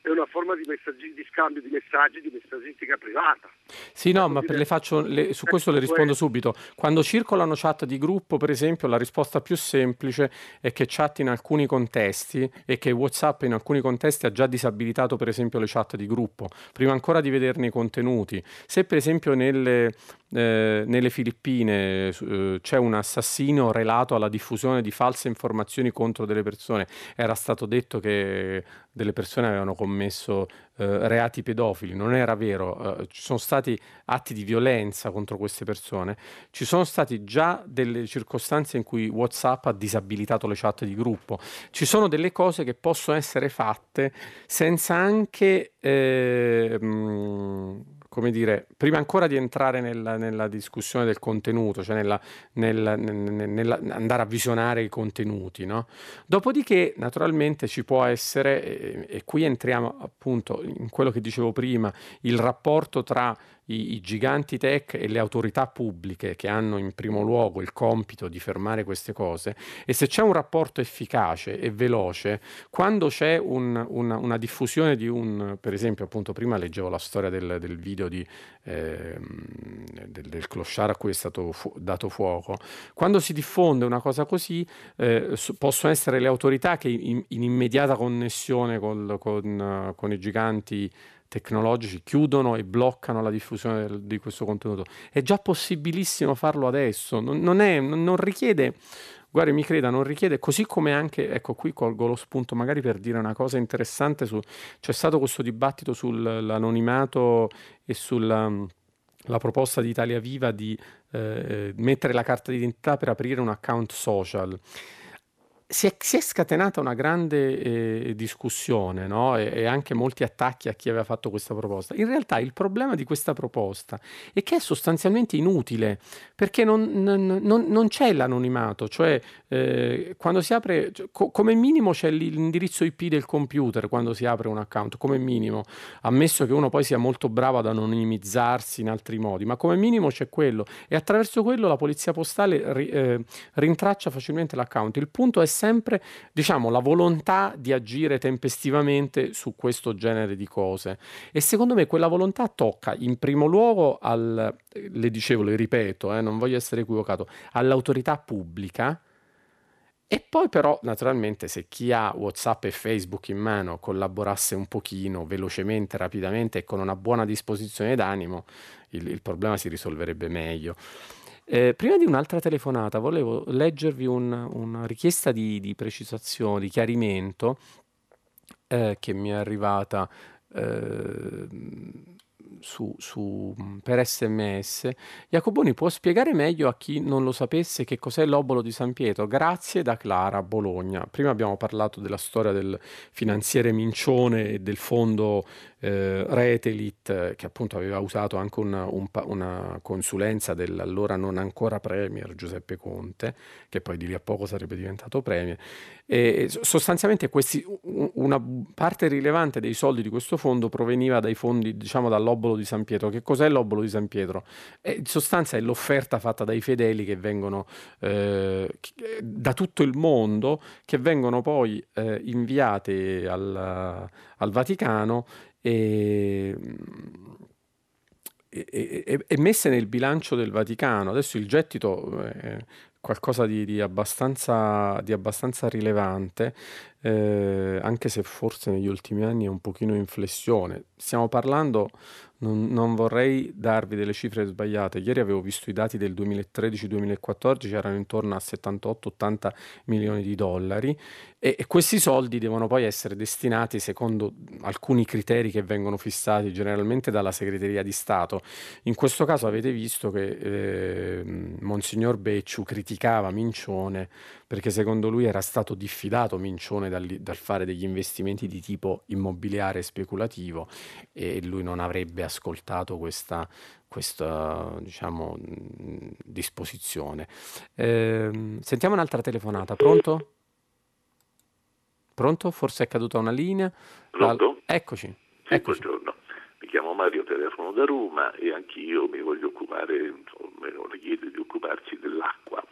è una forma di, di, scambio di messaggi, di messaggistica privata. Sì, no, ma le faccio, le, su questo le rispondo subito. Quando circolano chat di gruppo, per esempio, la risposta più semplice è che chat in alcuni contesti e che WhatsApp in alcuni contesti ha già disabilitato, per esempio, le chat di gruppo, prima ancora di vederne i contenuti. Se, per esempio, nelle, eh, nelle Filippine eh, c'è un assassino relato alla diffusione di false informazioni contro delle persone, era stato detto che delle persone avevano commesso eh, reati pedofili, non era vero, eh, ci sono stati atti di violenza contro queste persone, ci sono stati già delle circostanze in cui Whatsapp ha disabilitato le chat di gruppo, ci sono delle cose che possono essere fatte senza anche... Eh, mh, come dire, prima ancora di entrare nella, nella discussione del contenuto, cioè nella, nella, nella, andare a visionare i contenuti, no? Dopodiché, naturalmente, ci può essere, e, e qui entriamo appunto in quello che dicevo prima, il rapporto tra i, i, giganti tech e le autorità pubbliche che hanno in primo luogo il compito di fermare queste cose. E se c'è un rapporto efficace e veloce, quando c'è un, una, una, diffusione di un, per esempio appunto prima leggevo la storia del, del video di, eh, del, del clochard a cui è stato fu- dato fuoco, quando si diffonde una cosa così eh, possono essere le autorità che in, in immediata connessione col, con, con i giganti tecnologici chiudono e bloccano la diffusione del, di questo contenuto. È già possibilissimo farlo adesso, non, non, è, non, richiede guardi mi creda, non richiede, così come anche, ecco qui colgo lo spunto magari per dire una cosa interessante, su, c'è stato questo dibattito sull'anonimato e sulla la proposta di Italia Viva di eh, mettere la carta d'identità per aprire un account social si è, si è, scatenata una grande eh, discussione no? e, e, anche molti attacchi a chi aveva fatto questa proposta. In realtà il problema di questa proposta è che è sostanzialmente inutile perché non, non, non, non c'è l'anonimato, cioè eh, quando si apre, cioè, co- come minimo c'è l'indirizzo IP del computer quando si apre un account, come minimo, ammesso che uno poi sia molto bravo ad anonimizzarsi in altri modi, ma come minimo c'è quello e attraverso quello la polizia postale ri, eh, rintraccia facilmente l'account. Il punto è sempre diciamo, la volontà di agire tempestivamente su questo genere di cose. E secondo me quella volontà tocca in primo luogo al, le dicevo, le ripeto, eh, non voglio essere equivocato, all'autorità pubblica. E poi però, naturalmente, se chi ha WhatsApp e Facebook in mano collaborasse un pochino, velocemente, rapidamente e con una buona disposizione d'animo, il, il problema si risolverebbe meglio. Eh, prima di un'altra telefonata volevo leggervi un, una richiesta di, di, precisazione, di chiarimento eh, che mi è arrivata eh, su, su, per sms. Jacoboni può spiegare meglio a chi non lo sapesse che cos'è l'obolo di San Pietro? Grazie da Clara Bologna. Prima abbiamo parlato della storia del finanziere Mincione e del fondo eh, Retelit, che appunto aveva usato anche una, un, una consulenza dell'allora non ancora Premier Giuseppe Conte, che poi di lì a poco sarebbe diventato Premier. E sostanzialmente questi, una parte rilevante dei soldi di questo fondo proveniva dai fondi, diciamo dall'obolo di San Pietro. Che cos'è l'obolo di San Pietro? E in sostanza è l'offerta fatta dai fedeli che vengono eh, da tutto il mondo, che vengono poi eh, inviate al, al Vaticano e, e, e, messe nel bilancio del Vaticano. Adesso il gettito è qualcosa di, di, abbastanza, di abbastanza, rilevante, eh, anche se forse negli ultimi anni è un pochino in flessione. Stiamo parlando non, non, vorrei darvi delle cifre sbagliate. Ieri avevo visto i dati del 2013-2014, erano intorno a 78-80 milioni di dollari e, e, questi soldi devono poi essere destinati secondo alcuni criteri che vengono fissati generalmente dalla segreteria di Stato. In questo caso avete visto che eh, Monsignor Becciu criticava Mincione perché secondo lui era stato diffidato Mincione dal, dal fare degli investimenti di tipo immobiliare speculativo e lui non avrebbe ascoltato questa, questa diciamo, disposizione. Eh, sentiamo un'altra telefonata, pronto? Pronto? Forse è caduta una linea. Pronto? La... Eccoci. Sì, eccoci. buongiorno. Mi chiamo Mario, telefono da Roma e anch'io mi voglio occupare, le chiedo di occuparsi dell'acqua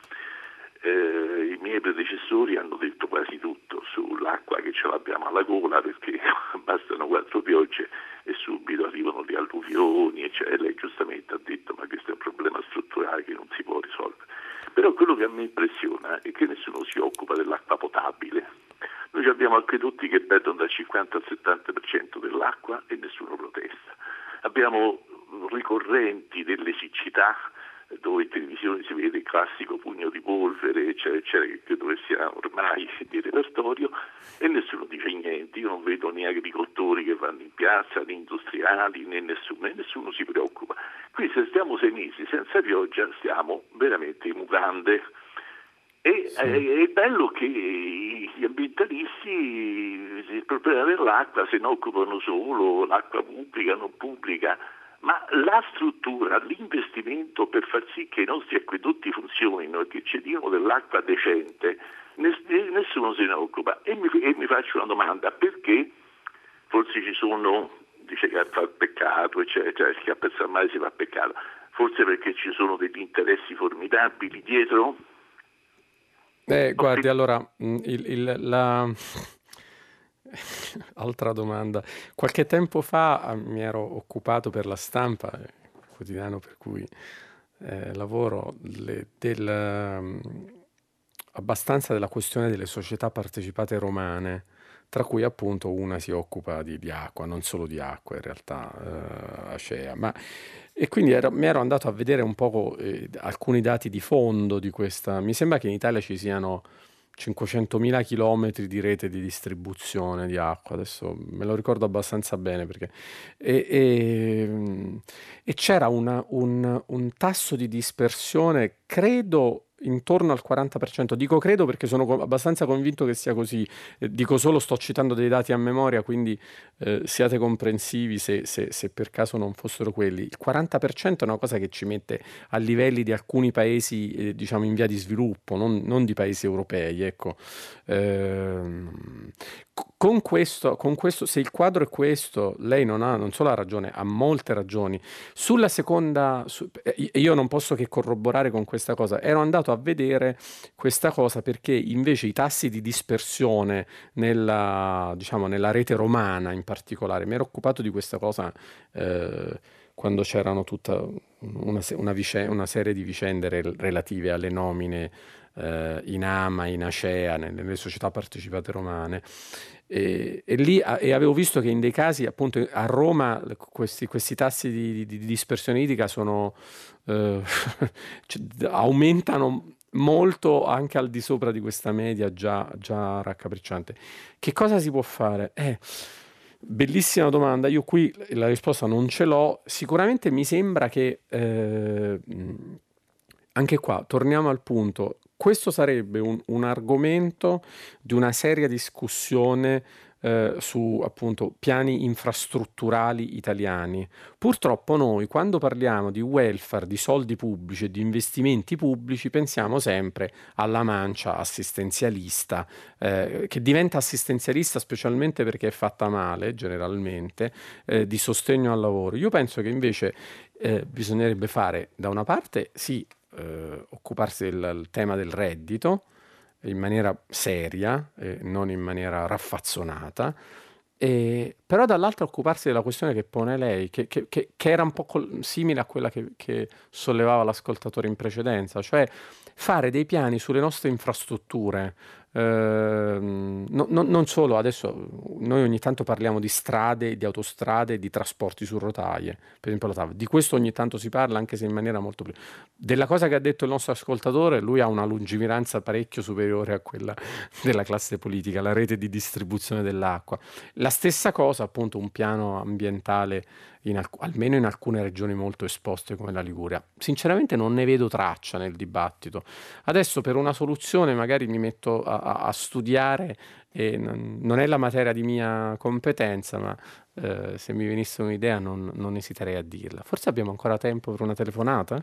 eh, i miei predecessori hanno detto quasi tutto sull'acqua che ce l'abbiamo alla gola perché bastano quattro piogge e subito arrivano le alluvioni e cioè, lei giustamente ha detto ma questo è un problema strutturale che non si può risolvere. Però quello che a me impressiona è che nessuno si occupa dell'acqua potabile. Noi abbiamo acquedotti che perdono dal 50 al 70% dell'acqua e nessuno protesta. Abbiamo ricorrenti delle siccità dove in televisione si vede il classico pugno di polvere, eccetera, eccetera, che credo che sia ormai di repertorio, e nessuno dice niente. Io non vedo né agricoltori che vanno in piazza, né industriali, né nessuno, e nessuno si preoccupa. Qui se stiamo sei mesi senza pioggia stiamo veramente in mutande. E sì. è, è, bello che gli ambientalisti il problema dell'acqua se ne occupano solo, l'acqua pubblica, non pubblica, ma la struttura, l'investimento per far sì che i nostri acquedotti funzionino e che ci diano dell'acqua decente, nessuno se ne occupa. E mi, e mi faccio una domanda, perché forse ci sono, dice che fa peccato, eccetera, che a pensare male si fa peccato, forse perché ci sono degli interessi formidabili dietro? Beh, guardi, allora, mm, il, il, la Altra domanda. Qualche tempo fa ah, mi ero occupato per la stampa, il quotidiano per cui eh, lavoro, le, del, um, abbastanza della questione delle società partecipate romane, tra cui appunto una si occupa di, di acqua, non solo di acqua in realtà, eh, Acea. Ma, e quindi ero, mi ero andato a vedere un po' eh, alcuni dati di fondo di questa. Mi sembra che in Italia ci siano 500.000 km di rete di distribuzione di acqua, adesso me lo ricordo abbastanza bene perché... E, e, e c'era una, un, un tasso di dispersione, credo, intorno al 40%. Dico credo perché sono abbastanza convinto che sia così. Eh, dico solo sto citando dei dati a memoria, quindi eh, siate comprensivi se, se, se, per caso non fossero quelli. Il 40% è una cosa che ci mette a livelli di alcuni paesi, eh, diciamo, in via di sviluppo, non, non di paesi europei. Ecco. Con questo, con questo, se il quadro è questo, lei non ha non solo ha ragione, ha molte ragioni. Sulla seconda, su, eh, io non posso che corroborare con questa cosa. Ero andato a vedere questa cosa perché invece i tassi di dispersione nella, diciamo, nella rete romana in particolare, mi ero occupato di questa cosa eh, quando c'erano tutta una, una, vicenda, una serie di vicende relative alle nomine eh, in AMA, in ACEA, nelle, nelle società partecipate romane. E, e, lì e avevo visto che in dei casi, appunto, a Roma questi, questi tassi di, di, di, dispersione idrica sono, eh, cioè, aumentano molto anche al di sopra di questa media già, già raccapricciante. Che cosa si può fare? Eh, Bellissima domanda, io qui la risposta non ce l'ho, sicuramente mi sembra che eh, anche qua torniamo al punto, questo sarebbe un, un argomento di una seria discussione eh, su appunto piani infrastrutturali italiani. Purtroppo noi quando parliamo di welfare, di soldi pubblici e di investimenti pubblici pensiamo sempre alla mancia assistenzialista, eh, che diventa assistenzialista specialmente perché è fatta male generalmente, eh, di sostegno al lavoro. Io penso che invece eh, bisognerebbe fare da una parte sì eh, occuparsi del, tema del reddito, in maniera seria, eh, non in maniera raffazzonata, e, però dall'altra occuparsi della questione che pone lei, che, che, che, che era un po' col, simile a quella che, sollevava l'ascoltatore in precedenza, cioè fare dei piani sulle nostre infrastrutture, no, no, non solo, adesso noi ogni tanto parliamo di strade, di autostrade, di trasporti su rotaie, per esempio la TAV. Di questo ogni tanto si parla, anche se in maniera molto più... Della cosa che ha detto il nostro ascoltatore, lui ha una lungimiranza parecchio superiore a quella della classe politica, la rete di distribuzione dell'acqua. La stessa cosa, appunto, un piano ambientale in alc- almeno in alcune regioni molto esposte come la Liguria. Sinceramente non ne vedo traccia nel dibattito. Adesso per una soluzione magari mi metto a, a, studiare e non, non, è la materia di mia competenza, ma eh, se mi venisse un'idea non, non esiterei a dirla. Forse abbiamo ancora tempo per una telefonata?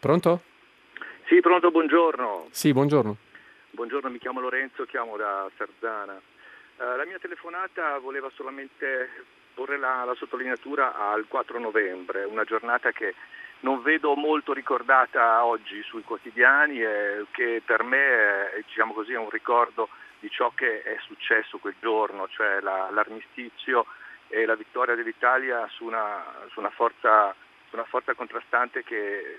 Pronto? Sì, pronto, buongiorno. Sì, buongiorno. Buongiorno, mi chiamo Lorenzo, chiamo da Sarzana. Uh, la mia telefonata voleva solamente porre la, la sottolineatura al 4 novembre, una giornata che non vedo molto ricordata oggi sui quotidiani e che per me è, diciamo così, è un ricordo di ciò che è successo quel giorno, cioè la, l'armistizio e la vittoria dell'Italia su una, su una, forza, su una forza, contrastante che,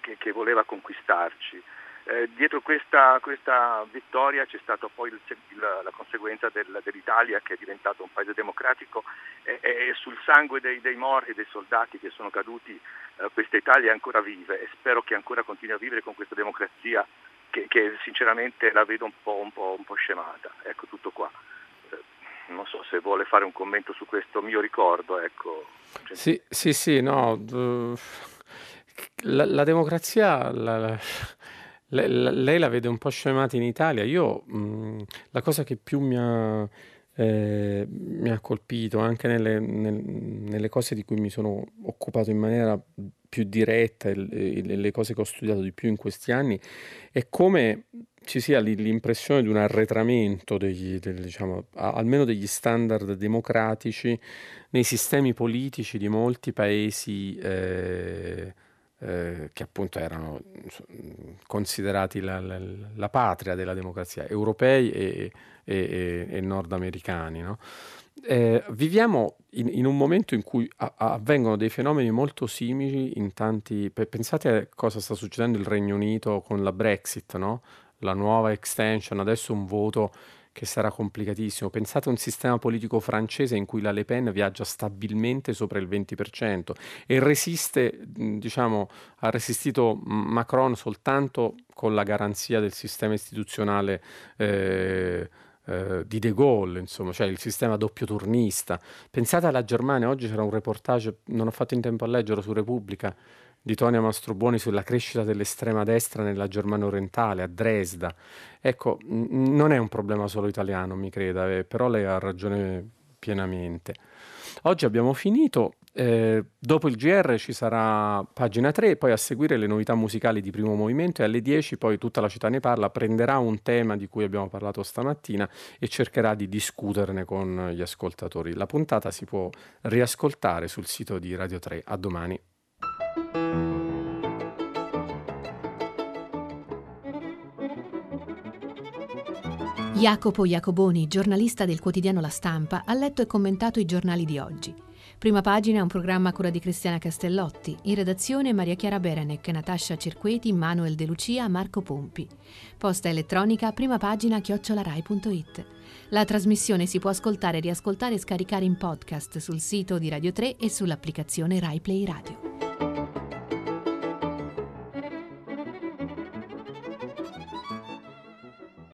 che, che voleva conquistarci. Eh, dietro questa, questa, vittoria c'è stata poi il, il, la conseguenza del, dell'Italia che è diventato un paese democratico e, e sul sangue dei, dei morti, dei soldati che sono caduti, eh, questa Italia ancora viva e spero che ancora continui a vivere con questa democrazia che, che sinceramente la vedo un po', un, po', un po', scemata. Ecco tutto qua. Eh, non so se vuole fare un commento su questo mio ricordo. Ecco. Sì, sì, sì, no. La, la democrazia... La, lei, lei la vede un po' scemata in Italia. Io mh, mm, la cosa che più mi ha, eh, mi ha colpito, anche nelle, nel, nelle, cose di cui mi sono occupato in maniera più diretta e, e le cose che ho studiato di più in questi anni, è come ci sia l'impressione di un arretramento degli, del, diciamo, almeno degli standard democratici nei sistemi politici di molti paesi. Eh, eh, che appunto erano considerati la, la, la, patria della democrazia, europei e, e, e nordamericani. No? Eh, viviamo in, in, un momento in cui a, avvengono dei fenomeni molto simili in tanti... Pensate a cosa sta succedendo il Regno Unito con la Brexit, no? la nuova extension, adesso un voto che sarà complicatissimo. Pensate a un sistema politico francese in cui la Le Pen viaggia stabilmente sopra il 20% e resiste, diciamo, ha resistito Macron soltanto con la garanzia del sistema istituzionale eh, eh, di De Gaulle, insomma, cioè il sistema doppio turnista. Pensate alla Germania, oggi c'era un reportage, non ho fatto in tempo a leggerlo su Repubblica, di Tonia Mastrobuoni sulla crescita dell'estrema destra nella Germania orientale, a Dresda. Ecco, non è un problema solo italiano, mi creda, eh, però lei ha ragione pienamente. Oggi abbiamo finito, eh, dopo il GR ci sarà pagina 3, poi a seguire le novità musicali di primo movimento e alle 10 poi tutta la città ne parla, prenderà un tema di cui abbiamo parlato stamattina e cercherà di discuterne con gli ascoltatori. La puntata si può riascoltare sul sito di Radio 3. A domani. Jacopo Iacoboni, giornalista del quotidiano La Stampa, ha letto e commentato i giornali di oggi. Prima pagina un programma a cura di Cristiana Castellotti, in redazione Maria Chiara Berenec, Natascia Cerqueti, Manuel De Lucia, Marco Pompi. Posta elettronica prima pagina chiocciolarai.it. La trasmissione si può ascoltare, riascoltare e scaricare in podcast sul sito di Radio 3 e sull'applicazione RaiPlay Radio.